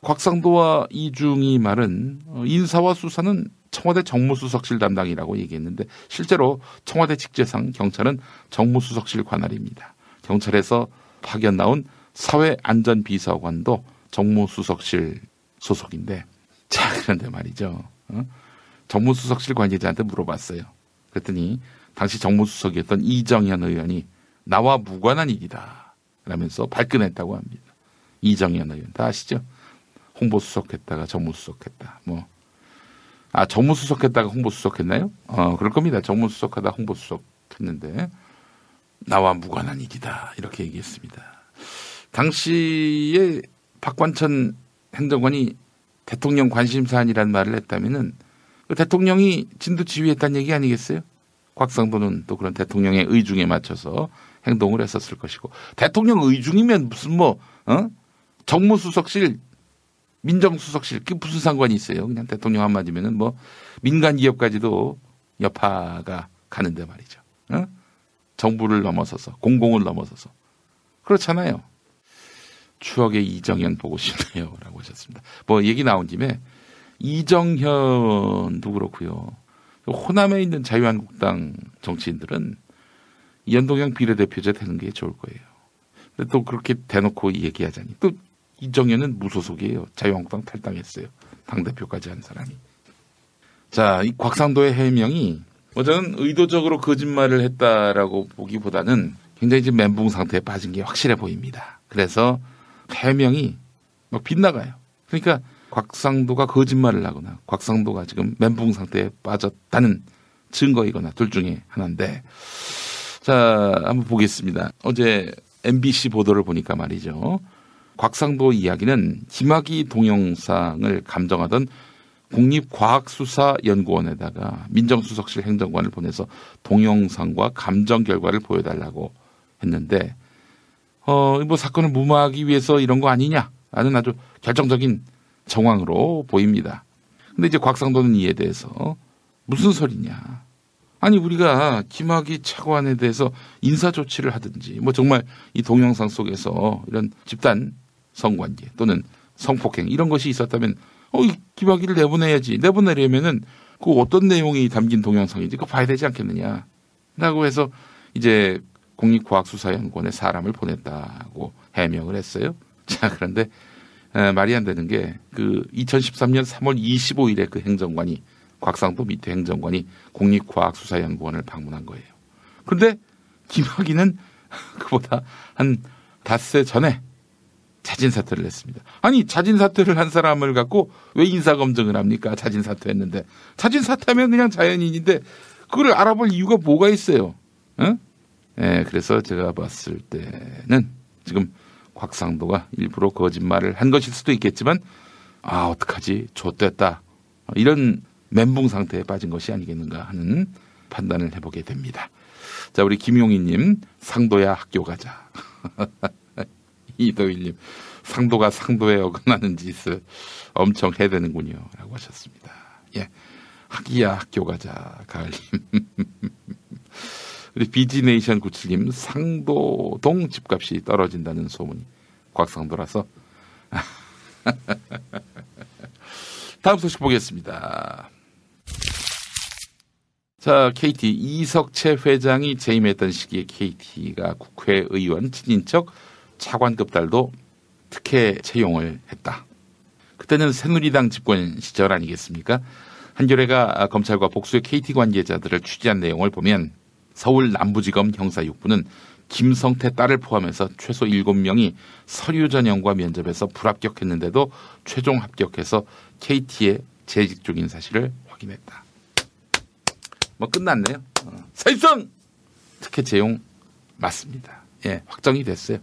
곽상도와 이중이 말은 어, 인사와 수사는 청와대 정무수석실 담당이라고 얘기했는데 실제로 청와대 직제상 경찰은 정무수석실 관할입니다. 경찰에서 파견 나온 사회안전비서관도 정무수석실 소속인데 자 그런데 말이죠. 어? 정무수석실 관계자한테 물어봤어요. 그랬더니 당시 정무수석이었던 이정현 의원이 나와 무관한 일이다. 라면서 발끈했다고 합니다. 이정현 의원 다 아시죠? 홍보수석했다가 정무수석했다. 뭐. 아, 정무수석했다가 홍보수석했나요? 어, 그럴 겁니다. 정무수석하다 홍보수석했는데 나와 무관한 일이다. 이렇게 얘기했습니다. 당시에 박관천 행정관이 대통령 관심사안이란 말을 했다면은 그 대통령이 진두 지휘했다는 얘기 아니겠어요? 곽상도는 또 그런 대통령의 의중에 맞춰서 행동을 했었을 것이고 대통령 의중이면 무슨 뭐 어? 정무수석실 민정수석실 그게 무슨 상관이 있어요? 그냥 대통령 한마디면은 뭐 민간 기업까지도 여파가 가는데 말이죠. 어? 정부를 넘어서서 공공을 넘어서서 그렇잖아요. 추억의 이정현 보고 싶네요라고 하셨습니다. 뭐 얘기 나온 김에 이정현도 그렇고요. 호남에 있는 자유한국당 정치인들은 연동형 비례대표제 되는 게 좋을 거예요. 근데 또 그렇게 대놓고 얘기하자니 또 이정현은 무소속이에요. 자유한국당 탈당했어요. 당대표까지 한 사람이. 자, 이 곽상도의 해명이 뭐 저는 의도적으로 거짓말을 했다라고 보기보다는 굉장히 지금 멘붕 상태에 빠진 게 확실해 보입니다. 그래서 해명이 막 빗나가요. 그러니까 곽상도가 거짓말을 하거나 곽상도가 지금 멘붕 상태에 빠졌다는 증거이거나 둘 중에 하나인데 자, 한번 보겠습니다. 어제 MBC 보도를 보니까 말이죠. 곽상도 이야기는 김학의 동영상을 감정하던 국립과학수사연구원에다가 민정수석실 행정관을 보내서 동영상과 감정 결과를 보여달라고 했는데, 어, 뭐 사건을 무마하기 위해서 이런 거 아니냐라는 아주 결정적인 정황으로 보입니다. 근데 이제 곽상도는 이에 대해서 무슨 소리냐. 아니, 우리가 김학의 차관에 대해서 인사 조치를 하든지, 뭐 정말 이 동영상 속에서 이런 집단 성관계 또는 성폭행 이런 것이 있었다면 어, 이 김학의를 내보내야지. 내보내려면은 그 어떤 내용이 담긴 동영상인지 그거 봐야 되지 않겠느냐. 라고 해서 이제 국립과학수사연구원에 사람을 보냈다고 해명을 했어요. 자, 그런데 에, 말이 안 되는 게 그 2013년 3월 25일에 그 행정관이 곽상도 밑에 행정관이 국립과학수사연구원을 방문한 거예요. 그런데 김학의는 그보다 한 닷새 전에 자진 사퇴를 했습니다. 아니 자진 사퇴를 한 사람을 갖고 왜 인사 검증을 합니까? 자진 사퇴했는데 자진 사퇴하면 그냥 자연인인데 그걸 알아볼 이유가 뭐가 있어요? 응? 예, 그래서 제가 봤을 때는 지금 곽상도가 일부러 거짓말을 한 것일 수도 있겠지만 아 어떡하지 좆됐다 이런 멘붕 상태에 빠진 것이 아니겠는가 하는 판단을 해보게 됩니다. 자 우리 김용희님 상도야 학교 가자. 이도일님 상도가 상도에 어긋나는 짓을 엄청 해대는군요. 라고 하셨습니다. 예. 학이야 학교 가자. 가을님. 우리 비지네이션 97님 상도동 집값이 떨어진다는 소문이 곽상도라서 다음 소식 보겠습니다. 자, KT 이석채 회장이 재임했던 시기에 KT가 국회의원 친인척 차관급 딸도 특혜 채용을 했다. 그때는 새누리당 집권 시절 아니겠습니까? 한겨레가 검찰과 복수의 KT 관계자들을 취재한 내용을 보면 서울 남부지검 형사 6부는 김성태 딸을 포함해서 최소 7명이 서류 전형과 면접에서 불합격했는데도 최종 합격해서 KT에 재직 중인 사실을 확인했다. 뭐 끝났네요. 어. 사실상 특혜 채용 맞습니다. 예, 확정이 됐어요.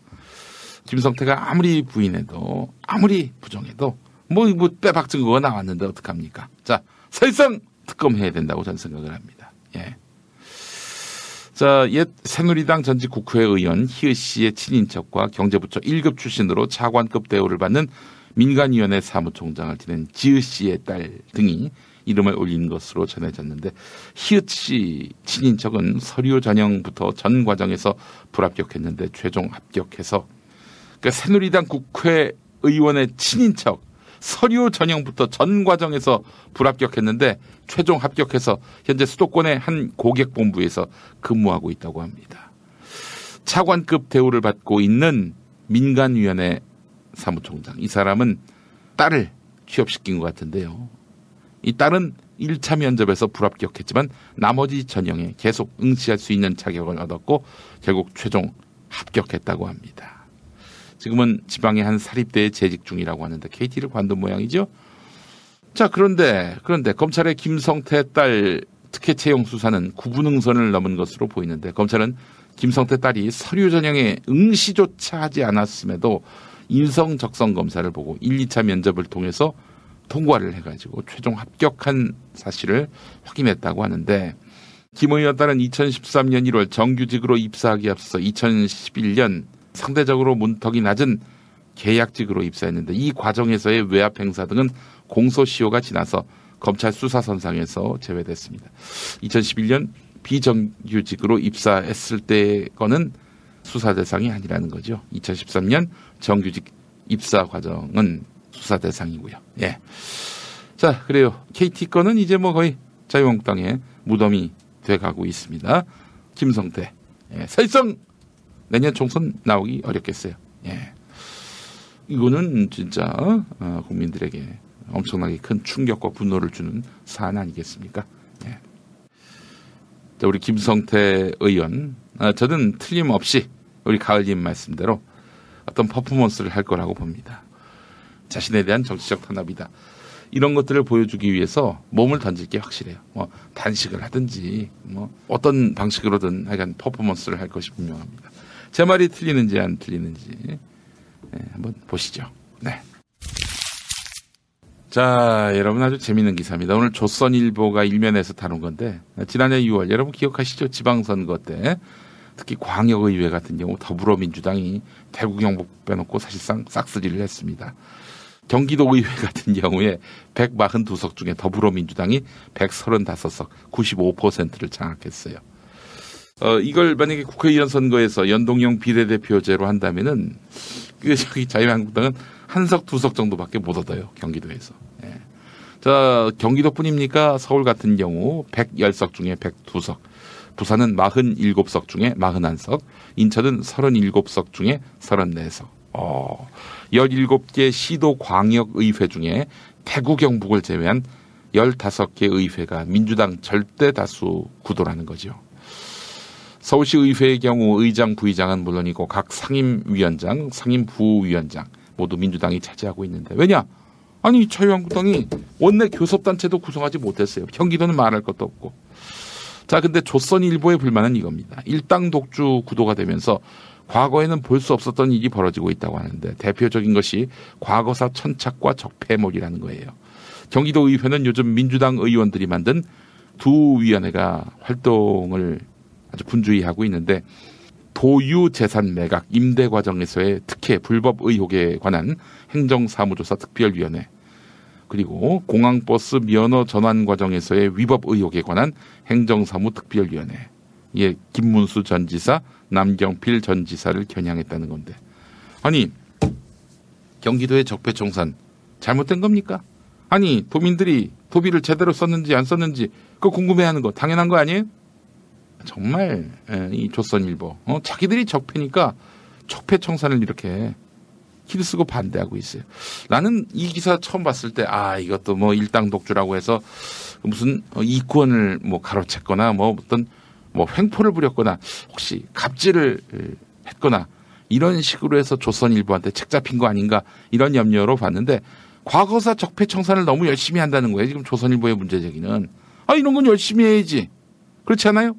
김성태가 아무리 부인해도 아무리 부정해도 뭐, 뭐 빼박 증거가 나왔는데 어떡합니까? 자, 사실상 특검해야 된다고 저는 생각을 합니다. 예. 자, 옛 새누리당 전직 국회의원 희의 씨의 친인척과 경제부처 1급 출신으로 차관급 대우를 받는 민간위원회 사무총장을 지낸 지의 씨의 딸 등이 이름을 올린 것으로 전해졌는데 희읒 씨 친인척은 서류 전형부터 전 과정에서 불합격했는데 최종 합격해서 그러니까 새누리당 국회의원의 친인척 서류 전형부터 전 과정에서 불합격했는데 최종 합격해서 현재 수도권의 한 고객본부에서 근무하고 있다고 합니다. 차관급 대우를 받고 있는 민간위원회 사무총장. 이 사람은 딸을 취업시킨 것 같은데요. 이 딸은 1차 면접에서 불합격했지만 나머지 전형에 계속 응시할 수 있는 자격을 얻었고 결국 최종 합격했다고 합니다. 지금은 지방의 한 사립대에 재직 중이라고 하는데 KT를 관둔 모양이죠. 자, 그런데, 그런데 검찰의 김성태 딸 특혜 채용 수사는 구분응선을 넘은 것으로 보이는데 검찰은 김성태 딸이 서류 전형에 응시조차 하지 않았음에도 인성 적성 검사를 보고 1, 2차 면접을 통해서 통과를 해가지고 최종 합격한 사실을 확인했다고 하는데 김 의원 딸은 2013년 1월 정규직으로 입사하기 앞서 2011년 상대적으로 문턱이 낮은 계약직으로 입사했는데 이 과정에서의 외압 행사 등은 공소시효가 지나서 검찰 수사선상에서 제외됐습니다. 2011년 비정규직으로 입사했을 때 거는 수사 대상이 아니라는 거죠. 2013년 정규직 입사 과정은 수사 대상이고요. 예. 자, 그래요. KT 거는 이제 뭐 거의 자유한국당의 무덤이 돼 가고 있습니다. 김성태. 예. 사실상 내년 총선 나오기 어렵겠어요. 예. 이거는 진짜 어, 국민들에게 엄청나게 큰 충격과 분노를 주는 사안 아니겠습니까? 예. 자, 우리 김성태 의원, 아, 저는 틀림없이 우리 가을님 말씀대로 어떤 퍼포먼스를 할 거라고 봅니다. 자신에 대한 정치적 탄압이다. 이런 것들을 보여주기 위해서 몸을 던질 게 확실해요. 뭐 단식을 하든지 뭐 어떤 방식으로든 하여간 퍼포먼스를 할 것이 분명합니다. 제 말이 틀리는지 안 틀리는지 네, 한번 보시죠. 네. 자, 여러분 아주 재밌는 기사입니다. 오늘 조선일보가 일면에서 다룬 건데 지난해 6월 여러분 기억하시죠? 지방선거 때 특히 광역의회 같은 경우 더불어민주당이 대구 경북 빼놓고 사실상 싹쓸이를 했습니다. 경기도 의회 같은 경우에 142석 중에 더불어민주당이 135석, 95%를 장악했어요. 어, 이걸 만약에 국회의원 선거에서 연동형 비례대표제로 한다면은 그 저기 자유한국당은 한 석, 두 석 정도밖에 못 얻어요. 경기도에서. 예. 자, 경기도뿐입니까? 서울 같은 경우 110석 중에 102석. 부산은 47석 중에 41석. 인천은 37석 중에 34석. 어, 17개 시도 광역의회 중에 대구 경북을 제외한 15개 의회가 민주당 절대 다수 구도라는 거죠. 서울시 의회의 경우 의장, 부의장은 물론이고 각 상임위원장, 상임부위원장 모두 민주당이 차지하고 있는데 왜냐? 아니 자유한국당이 원내 교섭단체도 구성하지 못했어요. 경기도는 말할 것도 없고. 자, 근데 조선일보의 불만은 이겁니다. 일당 독주 구도가 되면서 과거에는 볼 수 없었던 일이 벌어지고 있다고 하는데 대표적인 것이 과거사 천착과 적폐몰이라는 거예요. 경기도 의회는 요즘 민주당 의원들이 만든 두 위원회가 활동을 아주 분주히 하고 있는데 도유 재산 매각 임대 과정에서의 특혜 불법 의혹에 관한 행정사무조사 특별위원회 그리고 공항버스 면허 전환 과정에서의 위법 의혹에 관한 행정사무 특별위원회 예, 김문수 전 지사, 남경필 전 지사를 겨냥했다는 건데 아니 경기도의 적폐청산 잘못된 겁니까? 아니 도민들이 도비를 제대로 썼는지 안 썼는지 그거 궁금해하는 거 당연한 거 아니에요? 정말 예, 이 조선일보 어, 자기들이 적폐니까 적폐 청산을 이렇게 길 쓰고 반대하고 있어요. 나는 이 기사 처음 봤을 때 아 이것도 뭐 일당 독주라고 해서 무슨 어, 이권을 뭐 가로챘거나 뭐 어떤 뭐 횡포를 부렸거나 혹시 갑질을 했거나 이런 식으로 해서 조선일보한테 책 잡힌 거 아닌가 이런 염려로 봤는데 과거사 적폐 청산을 너무 열심히 한다는 거예요. 지금 조선일보의 문제 제기는 아 이런 건 열심히 해야지 그렇지 않아요?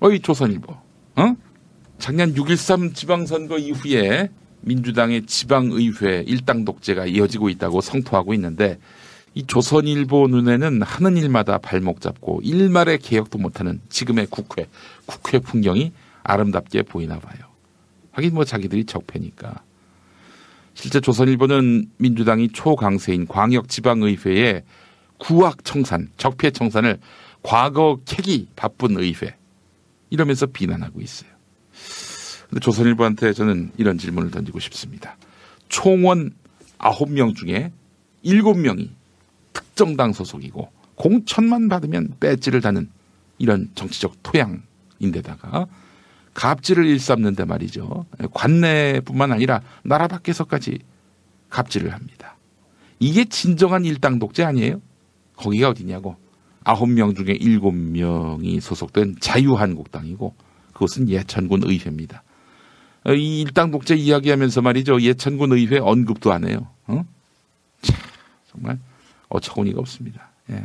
어이 조선일보 어? 작년 6.13 지방선거 이후에 민주당의 지방의회 일당 독재가 이어지고 있다고 성토하고 있는데 이 조선일보 눈에는 하는 일마다 발목 잡고 일말의 개혁도 못하는 지금의 국회, 국회 풍경이 아름답게 보이나 봐요. 하긴 뭐 자기들이 적폐니까. 실제 조선일보는 민주당이 초강세인 광역지방의회의 구악청산, 적폐청산을 과거 캐기 바쁜 의회 이러면서 비난하고 있어요. 근데 조선일보한테 저는 이런 질문을 던지고 싶습니다. 총원 9명 중에 7명이 특정당 소속이고 공천만 받으면 배지를 다는 이런 정치적 토양인데다가 갑질을 일삼는데 말이죠. 관내뿐만 아니라 나라 밖에서까지 갑질을 합니다. 이게 진정한 일당 독재 아니에요? 거기가 어디냐고. 아홉 명 중에 일곱 명이 소속된 자유한국당이고 그것은 예천군 의회입니다. 이 일당 독재 이야기하면서 말이죠. 예천군 의회 언급도 안 해요. 어? 참, 정말 어처구니가 없습니다. 예.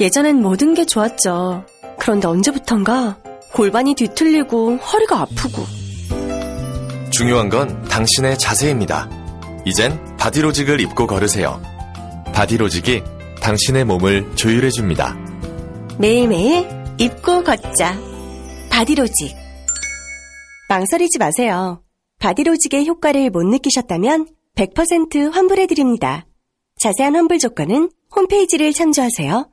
예전엔 모든 게 좋았죠. 그런데 언제부턴가 골반이 뒤틀리고 허리가 아프고 중요한 건 당신의 자세입니다. 이젠 바디로직을 입고 걸으세요. 바디로직이 당신의 몸을 조율해줍니다. 매일매일 입고 걷자. 바디로직. 망설이지 마세요. 바디로직의 효과를 못 느끼셨다면 100% 환불해드립니다. 자세한 환불 조건은 홈페이지를 참조하세요.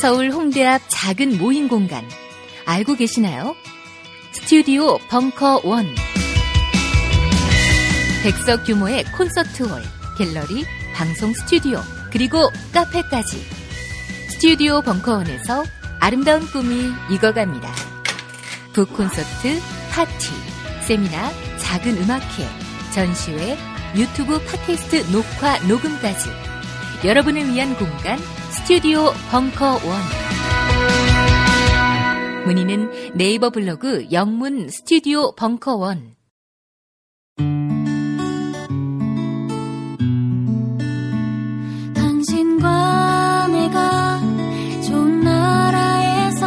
서울 홍대 앞 작은 모임 공간 알고 계시나요? 스튜디오 벙커 원. 백석 규모의 콘서트홀, 갤러리, 방송 스튜디오, 그리고 카페까지. 스튜디오 벙커원에서 아름다운 꿈이 익어갑니다. 북콘서트, 파티, 세미나, 작은 음악회, 전시회, 유튜브 팟캐스트 녹화, 녹음까지. 여러분을 위한 공간, 스튜디오 벙커원. 문의는 네이버 블로그 영문 스튜디오 벙커원. 당신과 내가 좋은 나라에서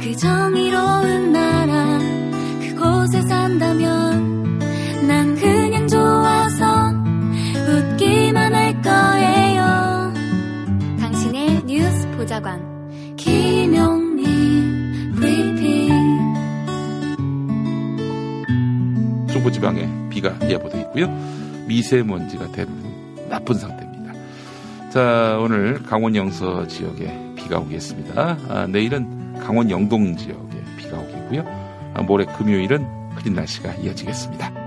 그 정의로운 나라 그곳에 산다면 있고요. 미세먼지가 대부분 나쁜 상태입니다. 자, 오늘 강원 영서 지역에 비가 오겠습니다. 아, 내일은 강원 영동 지역에 비가 오겠고요. 아, 모레 금요일은 흐린 날씨가 이어지겠습니다.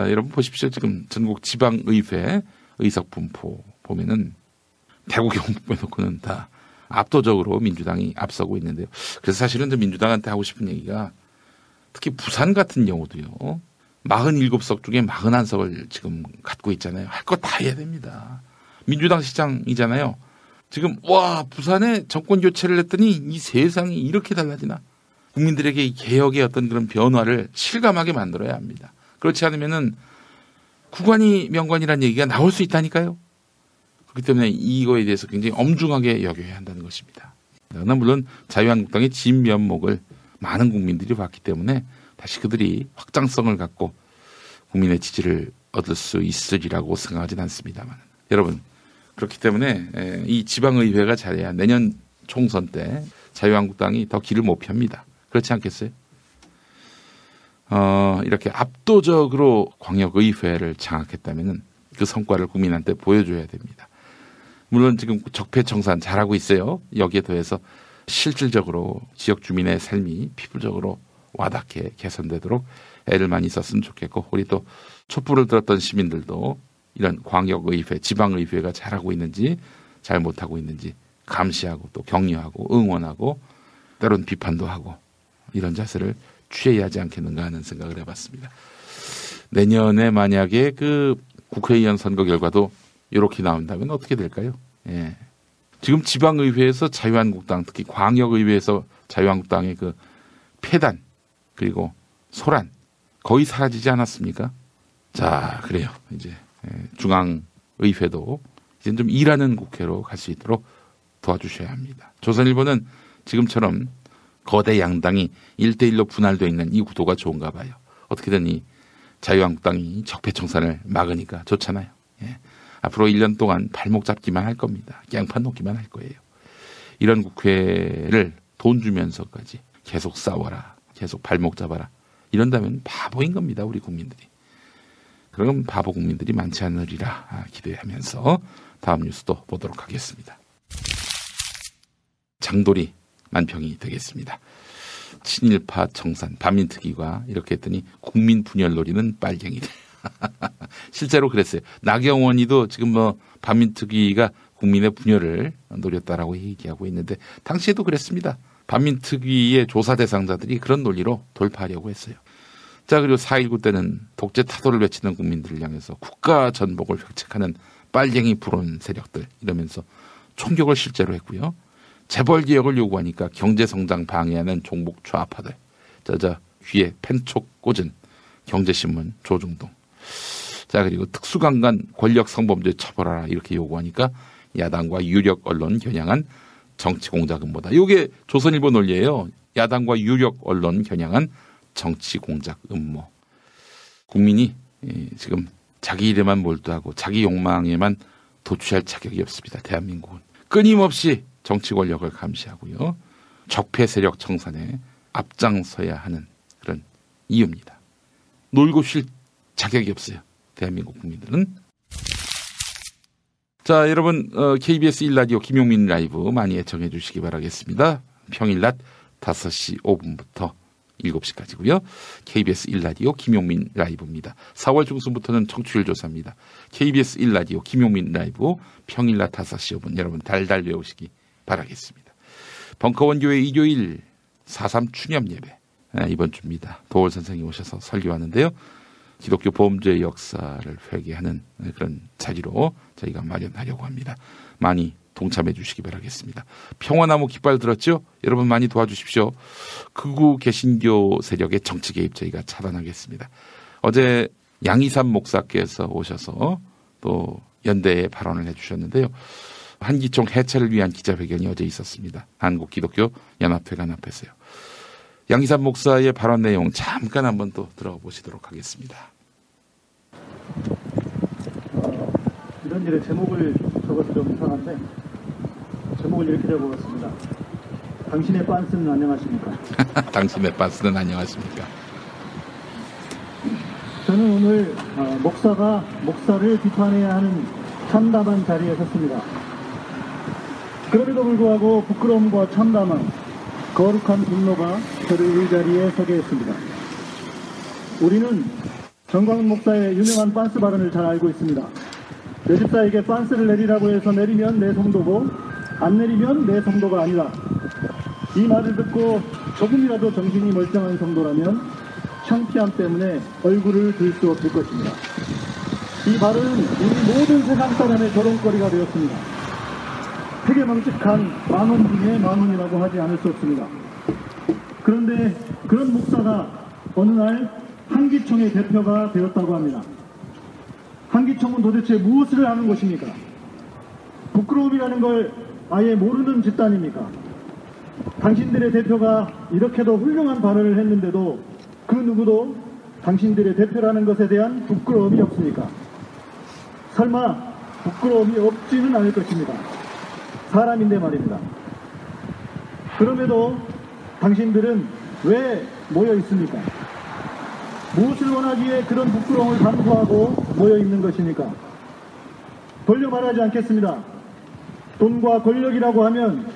자, 여러분 보십시오. 지금 전국 지방의회 의석 분포 보면은 대구 경북 빼놓고는 다 압도적으로 민주당이 앞서고 있는데요. 그래서 사실은 저 민주당한테 하고 싶은 얘기가 특히 부산 같은 경우도요. 47석 중에 41석을 지금 갖고 있잖아요. 할 거 다 해야 됩니다. 민주당 시장이잖아요. 지금 와 부산에 정권 교체를 했더니 이 세상이 이렇게 달라지나 국민들에게 이 개혁의 어떤 그런 변화를 실감하게 만들어야 합니다. 그렇지 않으면은 구관이 명관이라는 얘기가 나올 수 있다니까요. 그렇기 때문에 이거에 대해서 굉장히 엄중하게 여겨야 한다는 것입니다. 그러나 물론 자유한국당의 진면목을 많은 국민들이 봤기 때문에 다시 그들이 확장성을 갖고 국민의 지지를 얻을 수 있으리라고 생각하진 않습니다만 여러분 그렇기 때문에 에, 이 지방의회가 잘해야 내년 총선 때 자유한국당이 더 길을 못 펴니다. 그렇지 않겠어요? 어, 이렇게 압도적으로 광역의회를 장악했다면 그 성과를 국민한테 보여줘야 됩니다. 물론 지금 적폐청산 잘하고 있어요. 여기에 더해서 실질적으로 지역 주민의 삶이 피부적으로 와닿게 개선되도록 애를 많이 썼으면 좋겠고 우리 또 촛불을 들었던 시민들도 이런 광역의회, 지방의회가 잘하고 있는지 잘 못하고 있는지 감시하고 또 격려하고 응원하고 때론 비판도 하고 이런 자세를 취해야 하지 않겠는가 하는 생각을 해봤습니다. 내년에 만약에 그 국회의원 선거 결과도 이렇게 나온다면 어떻게 될까요? 예. 지금 지방의회에서 자유한국당 특히 광역의회에서 자유한국당의 그 폐단 그리고 소란 거의 사라지지 않았습니까? 자 그래요 이제 예, 중앙의회도 이제 좀 일하는 국회로 갈 수 있도록 도와주셔야 합니다. 조선일보는 지금처럼 거대 양당이 1대1로 분할되어 있는 이 구도가 좋은가 봐요. 어떻게든 이 자유한국당이 적폐청산을 막으니까 좋잖아요. 예. 앞으로 1년 동안 발목 잡기만 할 겁니다. 깽판 놓기만 할 거예요. 이런 국회를 돈 주면서까지 계속 싸워라. 계속 발목 잡아라. 이런다면 바보인 겁니다. 우리 국민들이. 그럼 바보 국민들이 많지 않으리라 아, 기대하면서 다음 뉴스도 보도록 하겠습니다. 장돌이 만평이 되겠습니다. 친일파 청산 반민특위가 이렇게 했더니 국민 분열 노리는 빨갱이들. 실제로 그랬어요. 나경원이도 지금 뭐 반민특위가 국민의 분열을 노렸다라고 얘기하고 있는데 당시에도 그랬습니다. 반민특위의 조사 대상자들이 그런 논리로 돌파하려고 했어요. 자 그리고 4.19 때는 독재 타도를 외치는 국민들을 향해서 국가 전복을 획책하는 빨갱이 불온 세력들 이러면서 총격을 실제로 했고요. 재벌 개혁을 요구하니까 경제 성장 방해하는 종북 좌파들. 자자 귀에 펜촉 꽂은 경제신문 조중동. 자 그리고 특수강간 권력 성범죄 처벌하라 이렇게 요구하니까 야당과 유력 언론 겨냥한 정치 공작 음모다. 이게 조선일보 논리예요. 야당과 유력 언론 겨냥한 정치 공작 음모. 국민이 예, 지금 자기 일에만 몰두하고 자기 욕망에만 도취할 자격이 없습니다. 대한민국은 끊임없이 정치 권력을 감시하고요. 적폐 세력 청산에 앞장서야 하는 그런 이유입니다. 놀고 쉴 자격이 없어요. 대한민국 국민들은. 자, 여러분, 어, KBS 1라디오 김용민 라이브 많이 애청해 주시기 바라겠습니다. 평일 낮 5시 5분부터 7시까지고요. KBS 1라디오 김용민 라이브입니다. 4월 중순부터는 청취율 조사입니다. KBS 1라디오 김용민 라이브 평일 낮 5시 5분 여러분 달달 외우시기 바라겠습니다. 벙커원 교회 일요일 4.3 추념 예배 아, 이번 주입니다. 도월 선생님 오셔서 설교하는데요. 기독교 범죄 역사를 회개하는 그런 자리로 저희가 마련하려고 합니다. 많이 동참해 주시기 바라겠습니다. 평화나무 깃발 들었죠? 여러분 많이 도와주십시오. 극우 개신교 세력의 정치 개입 저희가 차단하겠습니다. 어제 양희삼 목사께서 오셔서 또 연대에 발언을 해주셨는데요. 한기총 해체를 위한 기자회견이 어제 있었습니다. 한국 기독교 연합회관 앞에서요. 양희삼 목사의 발언 내용 잠깐 한번 또 들어보시도록 하겠습니다. 이런 일에 제목을 적어서 좀 이상한데 제목을 이렇게 적어봤습니다. 당신의 빤스는 안녕하십니까? 당신의 빤스는 안녕하십니까? 저는 오늘 어, 목사가 목사를 비판해야 하는 참담한 자리에 섰습니다. 그럼에도 불구하고 부끄러움과 참담함, 거룩한 분노가 저를 이 자리에 서게 했습니다. 우리는 정광훈 목사의 유명한 빤스 발언을 잘 알고 있습니다. 내 집사에게 빤스를 내리라고 해서 내리면 내 성도고 안 내리면 내 성도가 아니라 이 말을 듣고 조금이라도 정신이 멀쩡한 성도라면 창피함 때문에 얼굴을 들 수 없을 것입니다. 이 발은 우리 모든 세상 사람의 조롱거리가 되었습니다. 회계망측한 만원 중에 만원이라고 하지 않을 수 없습니다. 그런데 그런 목사가 어느 날 한기총의 대표가 되었다고 합니다. 한기총은 도대체 무엇을 하는 것입니까? 부끄러움이라는 걸 아예 모르는 집단입니까? 당신들의 대표가 이렇게도 훌륭한 발언을 했는데도 그 누구도 당신들의 대표라는 것에 대한 부끄러움이 없습니까? 설마 부끄러움이 없지는 않을 것입니다. 사람인데 말입니다. 그럼에도 당신들은 왜 모여 있습니까? 무엇을 원하기에 그런 부끄러움을 감수하고 모여 있는 것입니까? 돌려 말하지 않겠습니다. 돈과 권력이라고 하면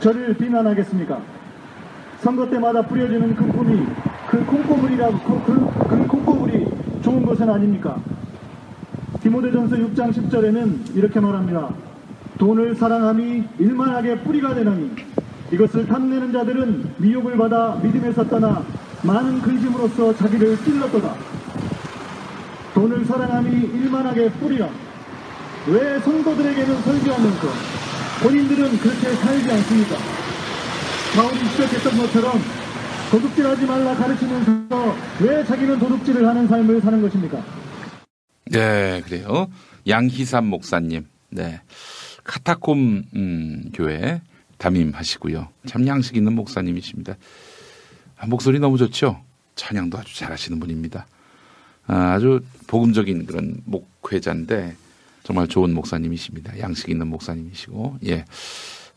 저를 비난하겠습니까? 선거 때마다 뿌려지는 그 꿈이 그 콩고물이라고 그, 그, 그 콩고물이 좋은 것은 아닙니까? 디모데전서 6장 10절에는 이렇게 말합니다. 돈을 사랑함이 일만하게 뿌리가 되나니 이것을 탐내는 자들은 미혹을 받아 믿음에서 떠나 많은 근심으로써 자기를 찔렀도다. 돈을 사랑함이 일만하게 뿌리라. 왜 성도들에게는 설교하면서 본인들은 그렇게 살지 않습니까? 바울이 시작했던 것처럼 도둑질하지 말라 가르치면서 왜 자기는 도둑질을 하는 삶을 사는 것입니까? 네, 그래요. 양희삼 목사님, 네. 카타콤, 음, 교회 담임하시고요. 참 양식 있는 목사님이십니다. 아, 목소리 너무 좋죠? 찬양도 아주 잘하시는 분입니다. 아, 주 복음적인 그런 목회자인데 정말 좋은 목사님이십니다. 양식 있는 목사님이시고, 예.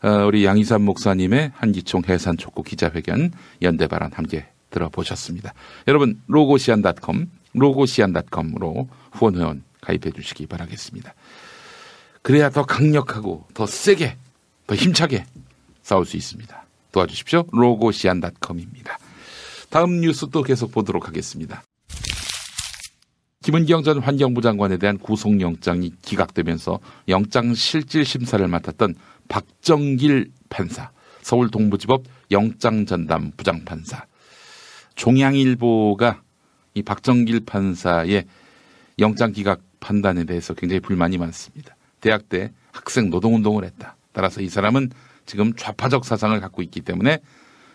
어, 우리 양희삼 목사님의 한기총 해산 촉구 기자회견 연대 발언 함께 들어보셨습니다. 여러분, 로고시안닷컴 로고시안닷컴으로 후원 회원 가입해 주시기 바라겠습니다. 그래야 더 강력하고 더 세게 더 힘차게 싸울 수 있습니다. 도와주십시오. 로고시안닷컴입니다. 다음 뉴스 또 계속 보도록 하겠습니다. 김은경 전 환경부 장관에 대한 구속영장이 기각되면서 영장 실질 심사를 맡았던 박정길 판사, 서울 동부지법 영장전담 부장판사, 종양일보가 이 박정길 판사의 영장 기각 판단에 대해서 굉장히 불만이 많습니다. 대학 때 학생 노동운동을 했다. 따라서 이 사람은 지금 좌파적 사상을 갖고 있기 때문에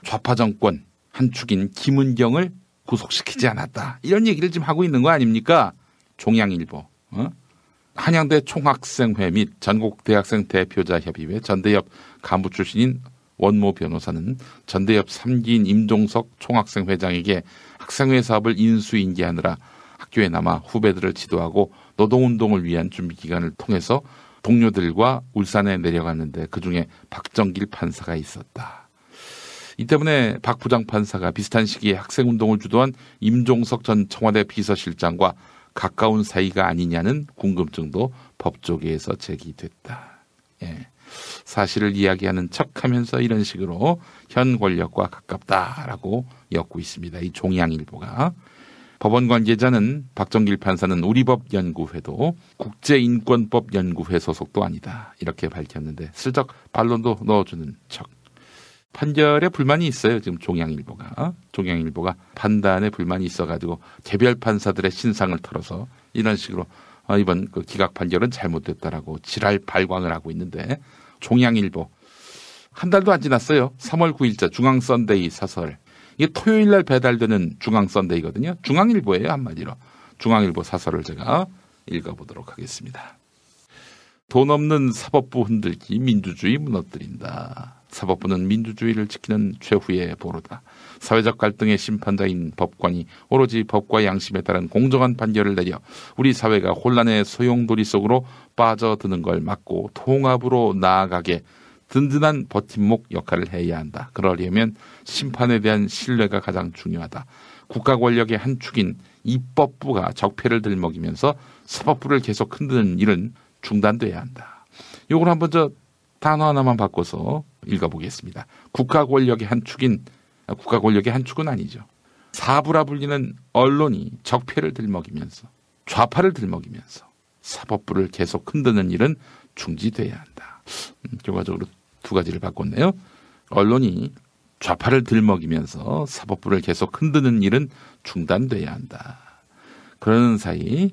좌파 정권 한 축인 김은경을 구속시키지 않았다. 이런 얘기를 지금 하고 있는 거 아닙니까? 종양일보. 어? 한양대 총학생회 및 전국 대학생 대표자 협의회 전대협 간부 출신인 원모 변호사는 전대협 3기인 임종석 총학생 회장에게 학생회 사업을 인수인계하느라 학교에 남아 후배들을 지도하고 노동운동을 위한 준비 기간을 통해서 동료들과 울산에 내려갔는데 그 중에 박정길 판사가 있었다. 이 때문에 박 부장 판사가 비슷한 시기에 학생운동을 주도한 임종석 전 청와대 비서실장과 가까운 사이가 아니냐는 궁금증도 법조계에서 제기됐다. 예. 사실을 이야기하는 척 하면서 이런 식으로 현 권력과 가깝다라고 엮고 있습니다. 이 종양일보가. 법원 관계자는 박정길 판사는 우리법 연구회도 국제인권법 연구회 소속도 아니다. 이렇게 밝혔는데 슬쩍 반론도 넣어주는 척. 판결에 불만이 있어요. 지금 종양일보가. 종양일보가 판단에 불만이 있어가지고 개별 판사들의 신상을 털어서 이런 식으로 어, 이번 그 기각 판결은 잘못됐다라고 지랄 발광을 하고 있는데 종양일보 한 달도 안 지났어요. 3월 9일자 중앙 썬데이 사설. 이게 토요일 날 배달되는 중앙 썬데이거든요. 중앙일보예요, 한마디로. 중앙일보 사설을 제가 읽어보도록 하겠습니다. 돈 없는 사법부 흔들기 민주주의 무너뜨린다. 사법부는 민주주의를 지키는 최후의 보루다. 사회적 갈등의 심판자인 법관이 오로지 법과 양심에 따른 공정한 판결을 내려 우리 사회가 혼란의 소용돌이 속으로 빠져드는 걸 막고 통합으로 나아가게 든든한 버팀목 역할을 해야 한다. 그러려면 심판에 대한 신뢰가 가장 중요하다. 국가 권력의 한 축인 입법부가 적폐를 들먹이면서 사법부를 계속 흔드는 일은 중단돼야 한다. 요걸 한번 저 단어 하나만 바꿔서 읽어보겠습니다. 국가 권력의 한 축인 아, 국가 권력의 한 축은 아니죠. 사부라 불리는 언론이 적폐를 들먹이면서 좌파를 들먹이면서 사법부를 계속 흔드는 일은 중지돼야 한다. 음, 결과적으로 두 가지를 바꿨네요. 언론이 좌파를 들먹이면서 사법부를 계속 흔드는 일은 중단돼야 한다. 그러는 사이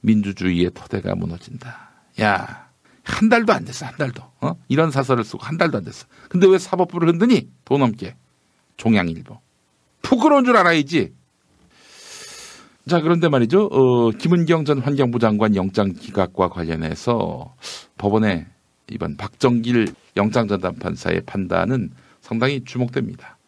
민주주의의 토대가 무너진다. 야, 한 달도 안 됐어, 한 달도. 어? 이런 사설을 쓰고 한 달도 안 됐어. 근데 왜 사법부를 흔드니? 돈 넘게. 종양일보. 부끄러운 줄 알아야지. 자, 그런데 말이죠. 어, 김은경 전 환경부 장관 영장 기각과 관련해서 법원의 이번 박정길 영장 전담 판사의 판단은 상당히 주목됩니다.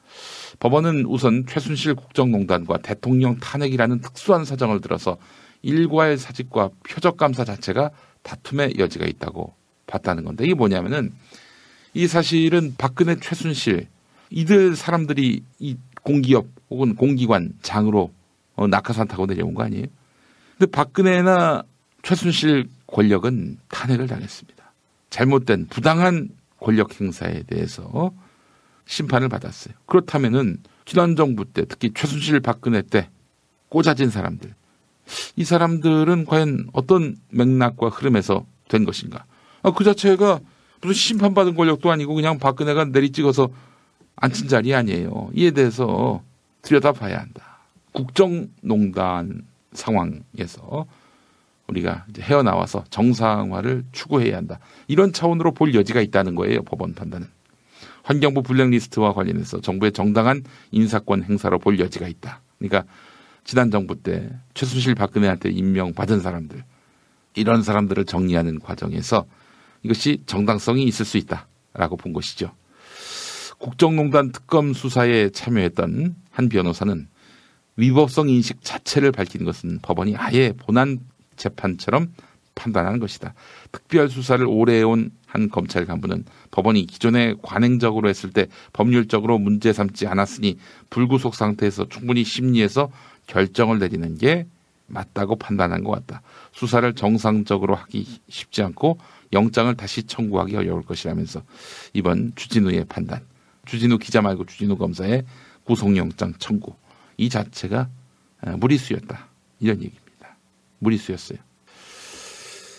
법원은 우선 최순실 국정농단과 대통령 탄핵이라는 특수한 사정을 들어서 일과의 사직과 표적 감사 자체가 다툼의 여지가 있다고 봤다는 건데 이게 뭐냐면은 이 사실은 박근혜 최순실 이들 사람들이 이 공기업 혹은 공기관 장으로 어, 낙하산 타고 내려온 거 아니에요? 근데 박근혜나 최순실 권력은 탄핵을 당했습니다. 잘못된 부당한 권력 행사에 대해서 심판을 받았어요. 그렇다면은 지난 정부 때 특히 최순실 박근혜 때 꽂아진 사람들 이 사람들은 과연 어떤 맥락과 흐름에서 된 것인가? 아, 그 자체가 무슨 심판받은 권력도 아니고 그냥 박근혜가 내리찍어서 앉힌 자리 아니에요. 이에 대해서 들여다봐야 한다. 국정농단 상황에서 우리가 헤어나와서 정상화를 추구해야 한다. 이런 차원으로 볼 여지가 있다는 거예요. 법원 판단은. 환경부 블랙리스트와 관련해서 정부의 정당한 인사권 행사로 볼 여지가 있다. 그러니까 지난 정부 때 최순실 박근혜한테 임명받은 사람들 이런 사람들을 정리하는 과정에서 이것이 정당성이 있을 수 있다라고 본 것이죠. 국정농단 특검 수사에 참여했던 한 변호사는 위법성 인식 자체를 밝힌 것은 법원이 아예 본안 재판처럼 판단하는 것이다. 특별 수사를 오래 해온 한 검찰 간부는 법원이 기존에 관행적으로 했을 때 법률적으로 문제 삼지 않았으니 불구속 상태에서 충분히 심리해서 결정을 내리는 게 맞다고 판단한 것 같다. 수사를 정상적으로 하기 쉽지 않고 영장을 다시 청구하기 어려울 것이라면서 이번 주진우의 판단, 주진우 기자 말고 주진우 검사의 구속영장 청구 이 자체가 아, 무리수였다 이런 얘기입니다. 무리수였어요.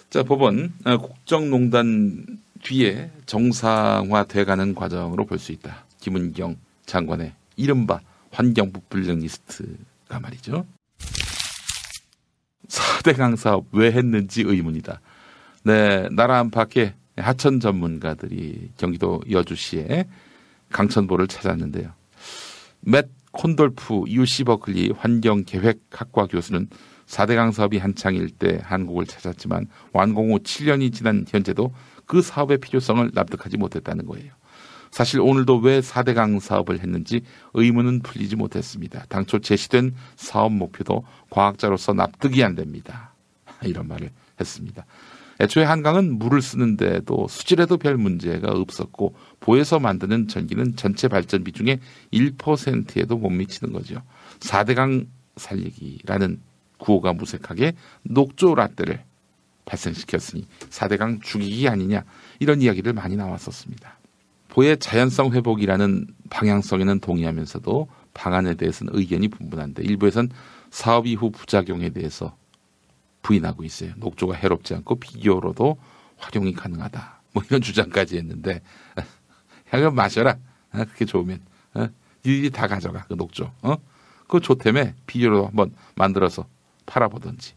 자 법원 아, 국정농단 뒤에 정상화돼가는 과정으로 볼 수 있다. 김은경 장관의 이른바 환경부 블랙리스트가 말이죠. 4대강 사업 왜 했는지 의문이다. 네, 나라 안팎의 하천 전문가들이 경기도 여주시에 강천보를 찾았는데요. 맷 콘돌프 UC 버클리 환경계획학과 교수는 4대강 사업이 한창일 때 한국을 찾았지만 완공 후 7년이 지난 현재도 그 사업의 필요성을 납득하지 못했다는 거예요. 사실 오늘도 왜 4대강 사업을 했는지 의문은 풀리지 못했습니다. 당초 제시된 사업 목표도 과학자로서 납득이 안 됩니다. 이런 말을 했습니다. 애초에 한강은 물을 쓰는데도 수질에도 별 문제가 없었고 보에서 만드는 전기는 전체 발전비 중에 1%에도 못 미치는 거죠. 4대강 살리기라는 구호가 무색하게 녹조 라떼를 발생시켰으니 4대강 죽이기 아니냐 이런 이야기를 많이 나왔었습니다. 보의 자연성 회복이라는 방향성에는 동의하면서도 방안에 대해서는 의견이 분분한데 일부에선 사업 이후 부작용에 대해서 부인하고 있어요. 녹조가 해롭지 않고 비교로도 활용이 가능하다. 뭐 이런 주장까지 했는데 향을 마셔라. 어, 그렇게 좋으면 어? 니들이 다 가져가 그 녹조. 어? 그거 좋다며 비료로 한번 만들어서 팔아보든지.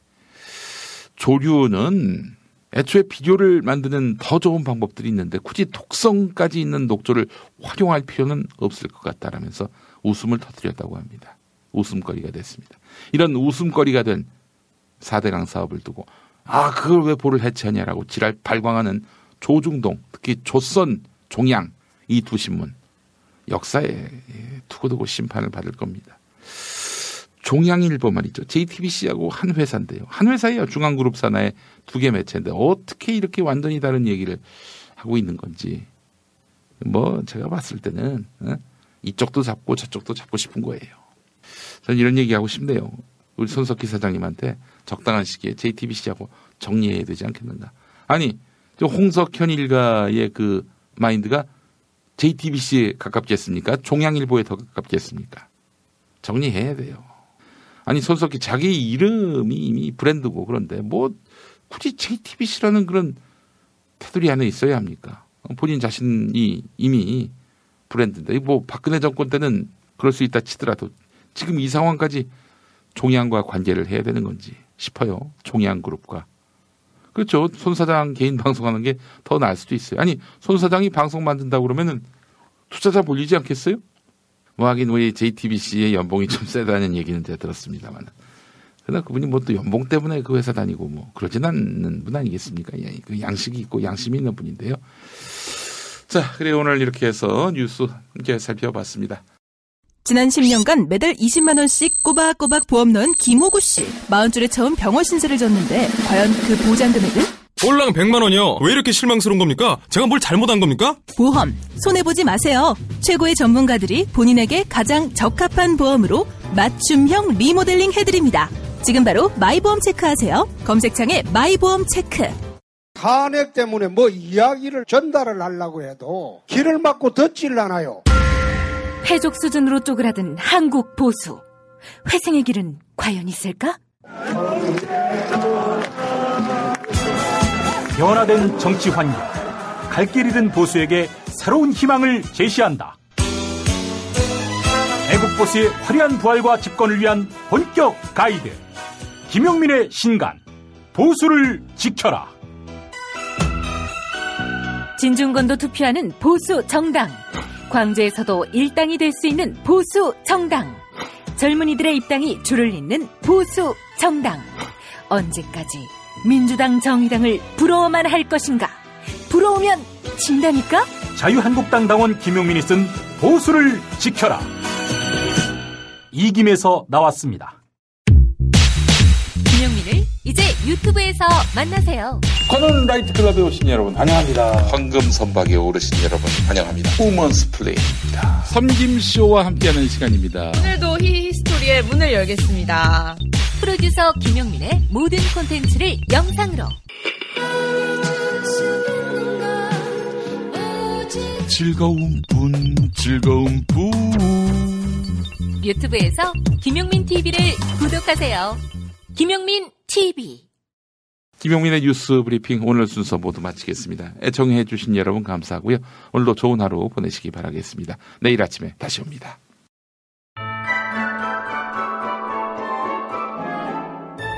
조류는 애초에 비료를 만드는 더 좋은 방법들이 있는데 굳이 독성까지 있는 녹조를 활용할 필요는 없을 것 같다라면서 웃음을 터뜨렸다고 합니다. 웃음거리가 됐습니다. 이런 웃음거리가 된 4대강 사업을 두고 아 그걸 왜 보를 해체하냐라고 지랄 발광하는 조중동 특히 조선 종양 이 두 신문 역사에 두고두고 심판을 받을 겁니다. 종양일보 말이죠. JTBC하고 한 회사인데요. 한 회사예요. 중앙그룹 산하의 두 개 매체인데 어떻게 이렇게 완전히 다른 얘기를 하고 있는 건지 뭐 제가 봤을 때는 어? 이쪽도 잡고 저쪽도 잡고 싶은 거예요. 저는 이런 얘기하고 싶네요. 우리 손석희 사장님한테 적당한 시기에 JTBC하고 정리해야 되지 않겠는가. 아니 홍석현 일가의 그 마인드가 JTBC에 가깝겠습니까? 종양일보에 더 가깝겠습니까? 정리해야 돼요. 아니 손석희 자기 이름이 이미 브랜드고 그런데 뭐 굳이 JTBC라는 그런 테두리 안에 있어야 합니까? 본인 자신이 이미 브랜드인데 뭐 박근혜 정권 때는 그럴 수 있다 치더라도 지금 이 상황까지 종양과 관계를 해야 되는 건지 싶어요. 종양 그룹과. 그렇죠. 손 사장 개인 방송하는 게 더 나을 수도 있어요. 아니 손 사장이 방송 만든다고 그러면은 투자자 몰리지 않겠어요? 뭐 하긴 우리 JTBC의 연봉이 좀 세다는 얘기는 제가 들었습니다만. 그러나 그분이 뭐 또 연봉 때문에 그 회사 다니고 뭐 그러진 않는 분 아니겠습니까? 예, 그 양식이 있고 양심이 있는 분인데요. 자, 그래 오늘 이렇게 해서 뉴스 함께 살펴봤습니다. 지난 10년간 매달 20만 원씩 꼬박꼬박 보험 넣은 김호구 씨. 40줄에 처음 병원 신세를 졌는데 과연 그 보장 금액은? 올랑 100만 원이요. 왜 이렇게 실망스러운 겁니까? 제가 뭘 잘못한 겁니까? 보험 손해보지 마세요. 최고의 전문가들이 본인에게 가장 적합한 보험으로 맞춤형 리모델링 해드립니다. 지금 바로 마이보험 체크하세요. 검색창에 마이보험 체크. 탄핵 때문에 뭐 이야기를 전달을 하려고 해도 길을 막고 듣질 않아요. 패족 수준으로 쪼그라든 한국 보수. 회생의 길은 과연 있을까? 변화된 정치 환경, 갈 길 잃은 보수에게 새로운 희망을 제시한다. 애국 보수의 화려한 부활과 집권을 위한 본격 가이드. 김용민의 신간, 보수를 지켜라. 진중권도 투표하는 보수 정당. 광주에서도 일당이 될 수 있는 보수 정당. 젊은이들의 입당이 줄을 잇는 보수 정당. 언제까지 민주당 정의당을 부러워만 할 것인가? 부러우면 진다니까? 자유한국당 당원 김용민이 쓴 보수를 지켜라. 이김에서 나왔습니다. 김용민을 이제 유튜브에서 만나세요. 관훈 라이트 클럽에 오신 여러분 환영합니다. 황금 선박에 오르신 여러분 환영합니다. 우먼스플레인입니다. 섬김쇼와 함께하는 시간입니다. 오늘도 히히스토리의 문을 열겠습니다. 프로듀서 김용민의 모든 콘텐츠를 영상으로 즐거운 분, 즐거운 분. 유튜브에서 김용민 TV를 구독하세요. 김용민 TV. 김용민의 뉴스 브리핑 오늘 순서 모두 마치겠습니다. 애청해 주신 여러분 감사하고요. 오늘도 좋은 하루 보내시기 바라겠습니다. 내일 아침에 다시 옵니다.